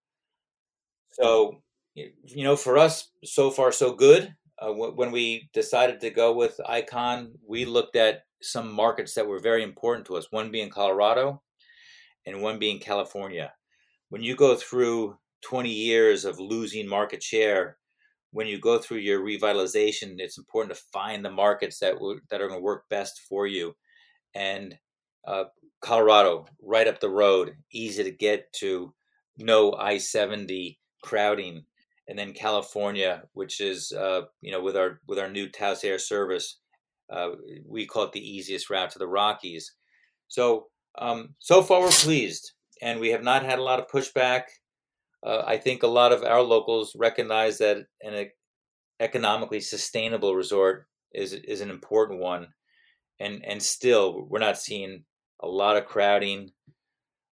So, you know, for us, so far so good. Uh, when we decided to go with Ikon, we looked at some markets that were very important to us. One being Colorado, and one being California. When you go through 20 years of losing market share, when you go through your revitalization, it's important to find the markets that w- that are going to work best for you. And uh, Colorado, right up the road, easy to get to, no I seventy crowding, and then California, which is uh, you know with our with our new Taos Air service, uh, we call it the easiest route to the Rockies. So um, so far we're pleased, and we have not had a lot of pushback uh, I think a lot of our locals recognize that an economically sustainable resort is is an important one, and and still we're not seeing a lot of crowding.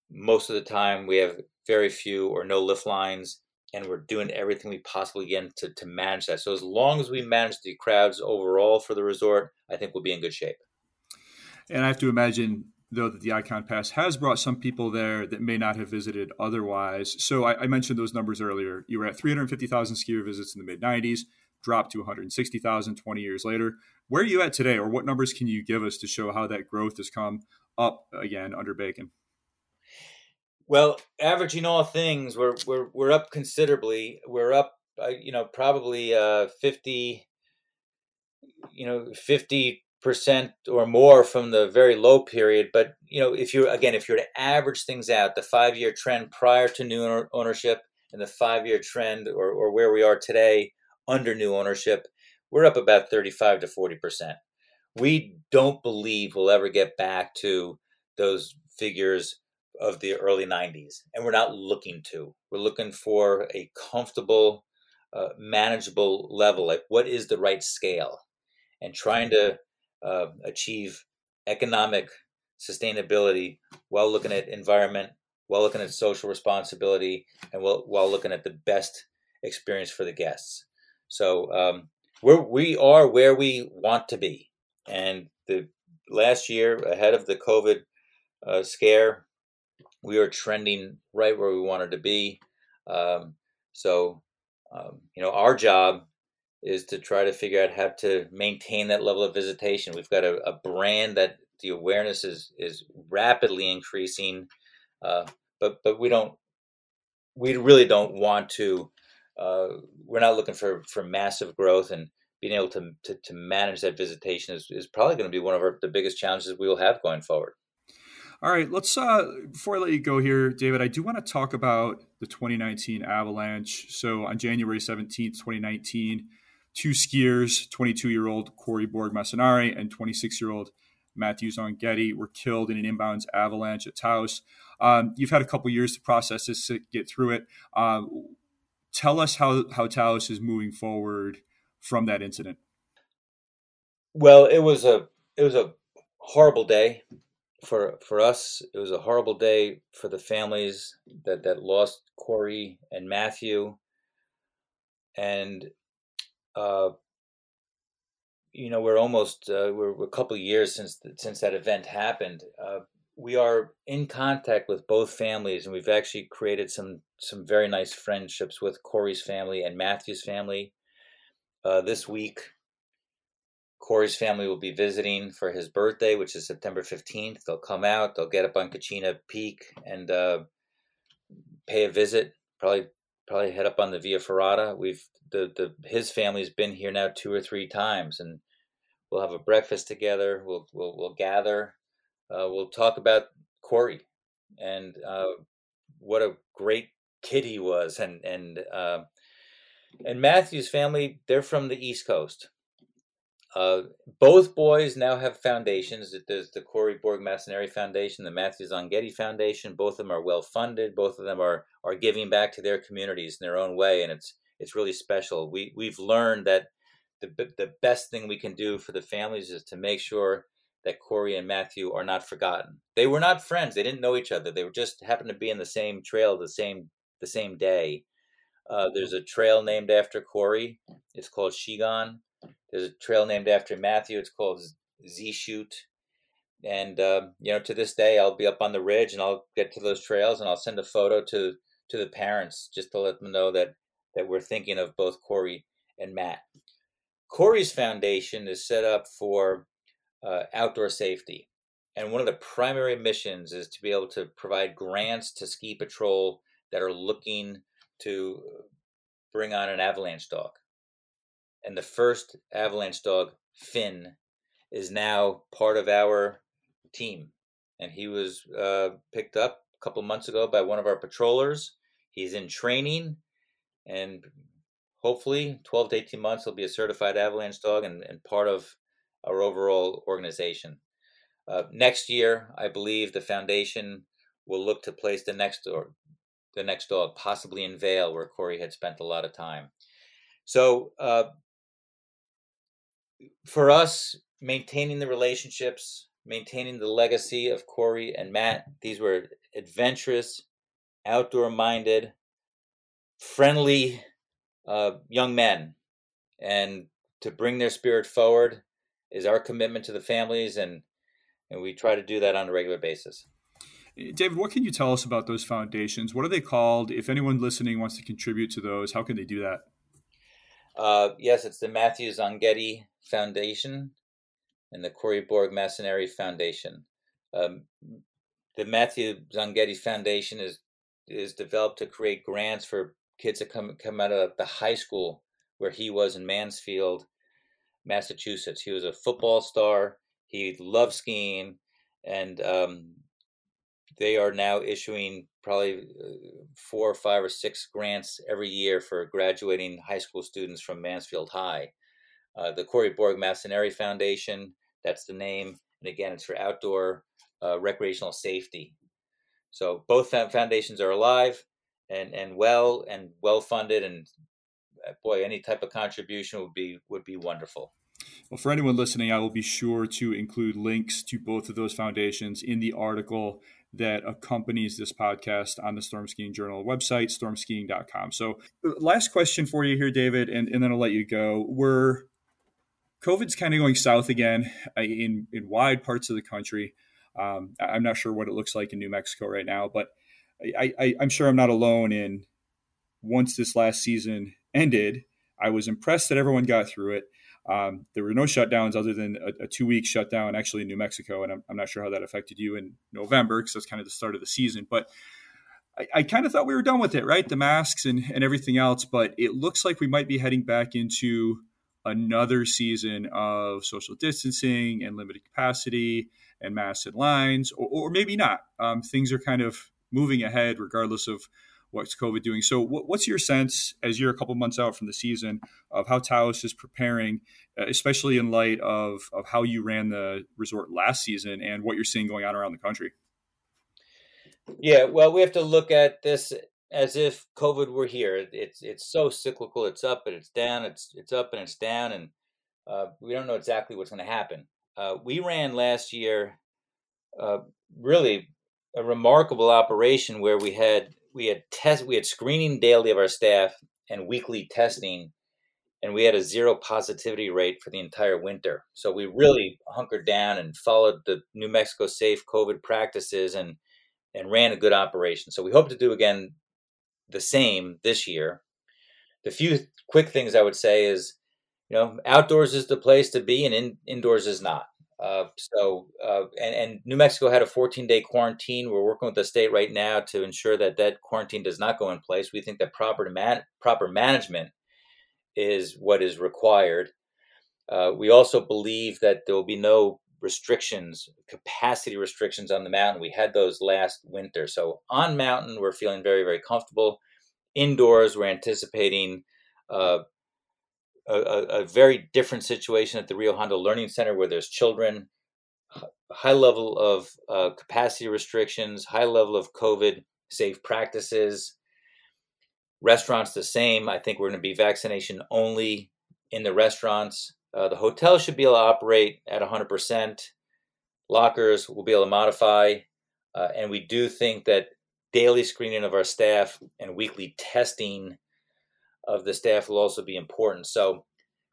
Most of the time, we have very few or no lift lines, and we're doing everything we possibly can to, to manage that. So as long as we manage the crowds overall for the resort, I think we'll be in good shape. And I have to imagine though that the Ikon Pass has brought some people there that may not have visited otherwise. So I, I mentioned those numbers earlier. You were at 350,000 skier visits in the mid 90s, dropped to 160,000 20 years later. Where are you at today, or what numbers can you give us to show how that growth has come up again under Bacon? Well, averaging all things, we're we're we're up considerably. We're up, uh, you know, probably uh, fifty, you know, fifty percent or more from the very low period. But you know, if you again, if you're to average things out, the five year trend prior to new ownership and the five year trend or, or where we are today under new ownership, we're up about 35 to 40 percent. We don't believe we'll ever get back to those figures of the early 90s, and we're not looking to. We're looking for a comfortable, uh, manageable level. Like, what is the right scale? And trying to uh, achieve economic sustainability while looking at environment, while looking at social responsibility, and while, while looking at the best experience for the guests. So um, we're, we are where we want to be. And the last year, ahead of the COVID uh, scare, we are trending right where we wanted to be. Um, so, um, you know, our job is to try to figure out how to maintain that level of visitation. We've got a, a brand that the awareness is is rapidly increasing, uh, but but we don't we really don't want to. Uh, we're not looking for for massive growth and being able to to, to manage that visitation is, is probably going to be one of our, the biggest challenges we will have going forward. All right, let's uh before I let you go here, David, I do want to talk about the 2019 Avalanche. So on January 17th, 2019, two skiers, 22 year old Corey Borg Massanari and 26 year old Matthew Zonghetti, were killed in an inbounds avalanche at Taos. Um, you've had a couple years to process this, to get through it. Uh, tell us how, how Taos is moving forward from that incident. Well, it was a it was a horrible day for for us. It was a horrible day for the families that that lost Corey and Matthew, and uh, you know, we're almost uh, we're, a couple years since since that event happened. Uh, we are in contact with both families, and we've actually created some some very nice friendships with Corey's family and Matthew's family. Uh, this week, Corey's family will be visiting for his birthday, which is September fifteenth. They'll come out. They'll get up on Kachina Peak and uh, pay a visit. Probably probably head up on the Via Ferrata. We've the the his family's been here now two or three times, and we'll have a breakfast together. We'll we'll we'll gather uh, we'll talk about Corey and uh, what a great kid he was, and and uh, and Matthew's family. They're from the East Coast. Uh, both boys now have foundations. There's the Corey Borg Massanari Foundation, the Matthew Zonghetti Foundation. Both of them are well funded. Both of them are are giving back to their communities in their own way, and it's it's really special. We we've learned that the the best thing we can do for the families is to make sure that Corey and Matthew are not forgotten. They were not friends. They didn't know each other. They were just happened to be in the same trail the same the same day. Uh, there's a trail named after Corey. It's called Shigan. There's a trail named after Matthew. It's called Z Shoot. And uh, you know, to this day, I'll be up on the ridge and I'll get to those trails and I'll send a photo to to the parents just to let them know that that we're thinking of both Corey and Matt. Corey's foundation is set up for uh, outdoor safety. And one of the primary missions is to be able to provide grants to ski patrol that are looking to bring on an avalanche dog. And the first avalanche dog, Finn, is now part of our team. And he was uh, picked up a couple months ago by one of our patrollers. He's in training, and hopefully, 12 to 18 months, he'll be a certified avalanche dog and, and part of our overall organization. Uh, next year, I believe the foundation will look to place the next or the next dog, possibly in Vail, where Corey had spent a lot of time. So, uh, for us, maintaining the relationships, maintaining the legacy of Corey and Matt, these were adventurous, outdoor minded, friendly uh, young men. And to bring their spirit forward is our commitment to the families, and and we try to do that on a regular basis. Eh, David, what can you tell us about those foundations? What are they called? If anyone listening wants to contribute to those, how can they do that? Uh, yes, it's the Matthew Zonghetti Foundation and the Corey Borg Massanari Foundation. Um, the Matthew Zonghetti Foundation is is developed to create grants for kids that come come out of the high school where he was in Mansfield Massachusetts. He was a football star. He loved skiing, and um, they are now issuing probably uh, four or five or six grants every year for graduating high school students from Mansfield High. Uh, the Corey Borg Massanari Foundation, that's the name. And again, it's for outdoor uh, recreational safety. So both foundations are alive and, and well and well funded and uh, boy, any type of contribution would be would be wonderful. Well, for anyone listening, I will be sure to include links to both of those foundations in the article that accompanies this podcast on the Storm Skiing Journal website, stormskiing.com. So, uh, last question for you here, David, and, and then I'll let you go. We're COVID's kind of going south again uh, in, in wide parts of the country. Um, I'm not sure what it looks like in New Mexico right now, but I, I, I'm sure I'm not alone in once this last season ended, I was impressed that everyone got through it. Um, there were no shutdowns other than a, a two week shutdown actually in New Mexico. And I'm, I'm, not sure how that affected you in November because that's kind of the start of the season. But I, I kind of thought we were done with it, right? The masks and, and everything else. But it looks like we might be heading back into another season of social distancing and limited capacity and massive lines, or, or maybe not. Um, things are kind of moving ahead regardless of what's COVID doing. So, what, what's your sense as you're a couple months out from the season of how Taos is preparing, uh, especially in light of of how you ran the resort last season and what you're seeing going on around the country? Yeah, well, we have to look at this as if COVID were here. It's it's so cyclical. It's up and it's down. It's it's up and it's down, and uh, we don't know exactly what's going to happen. Uh, we ran last year, uh, really a remarkable operation where we had we had test we had screening daily of our staff and weekly testing and we had a zero positivity rate for the entire winter. So we really hunkered down and followed the New Mexico safe COVID practices and and ran a good operation. So we hope to do again the same this year. The few quick things I would say is, you know, outdoors is the place to be, and in, indoors is not. Uh, so, uh, and, and, New Mexico had a 14 day quarantine. We're working with the state right now to ensure that that quarantine does not go in place. We think that proper man- proper management is what is required. Uh, we also believe that there will be no restrictions, capacity restrictions on the mountain. We had those last winter. So on mountain, we're feeling very, very comfortable. Indoors, we're anticipating uh, a, a, very different situation at the Rio Hondo Learning Center where there's children, high level of uh, capacity restrictions, high level of COVID safe practices. Restaurants the same. I think we're going to be vaccination only in the restaurants. Uh, the hotel should be able to operate at 100%. Lockers will be able to modify. Uh, and we do think that daily screening of our staff and weekly testing of the staff will also be important. So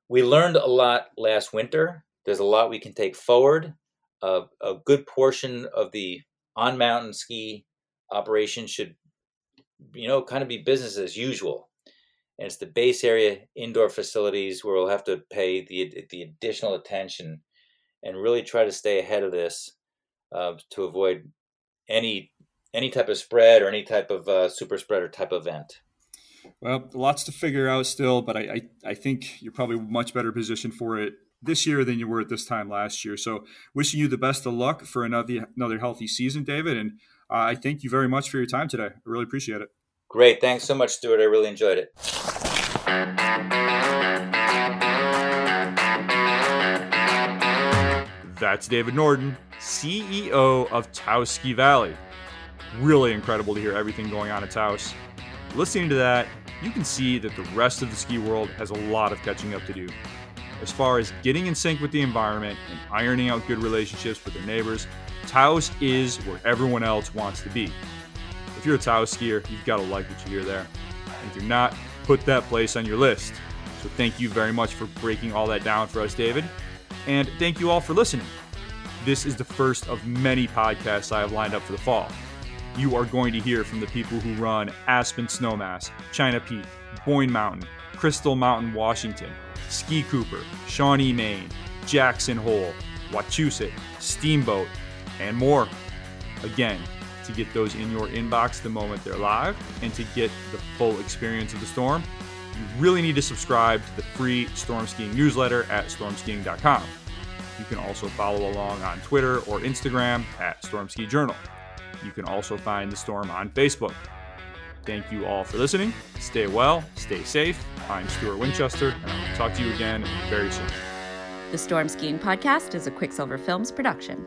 we learned a lot last winter. There's a lot we can take forward. Uh, a good portion of the on mountain ski operation should, you know, kind of be business as usual and it's the base area indoor facilities where we'll have to pay the the additional attention and really try to stay ahead of this uh, to avoid any any type of spread or any type of uh, super spreader type event. Well, lots to figure out still, but I, I, I think you're probably much better positioned for it this year than you were at this time last year. So, wishing you the best of luck for another another healthy season, David. And uh, I thank you very much for your time today. I really appreciate it. Great. Thanks so much, Stuart. I really enjoyed it. That's David Norden, CEO of Taos Ski Valley. Really incredible to hear everything going on at Taos. Listening to that, you can see that the rest of the ski world has a lot of catching up to do. As far as getting in sync with the environment and ironing out good relationships with their neighbors, Taos is where everyone else wants to be. If you're a Taos skier, you've got to like what you hear there. And if you're not, put that place on your list. So thank you very much for breaking all that down for us, David. And thank you all for listening. This is the first of many podcasts I have lined up for the fall. You are going to hear from the people who run Aspen Snowmass, China Peak, Boyne Mountain, Crystal Mountain, Washington, Ski Cooper, Shawnee, Maine, Jackson Hole, Wachusett, Steamboat, and more. Again, to get those in your inbox the moment they're live and to get the full experience of the storm, you really need to subscribe to the free storm skiing newsletter at stormskiing.com. You can also follow along on Twitter or Instagram at Storm Ski Journal. You can also find the storm on Facebook. Thank you all for listening. Stay well, stay safe. I'm Stuart Winchester, and I will talk to you again very soon. The Storm Skiing Podcast is a Quicksilver Films production.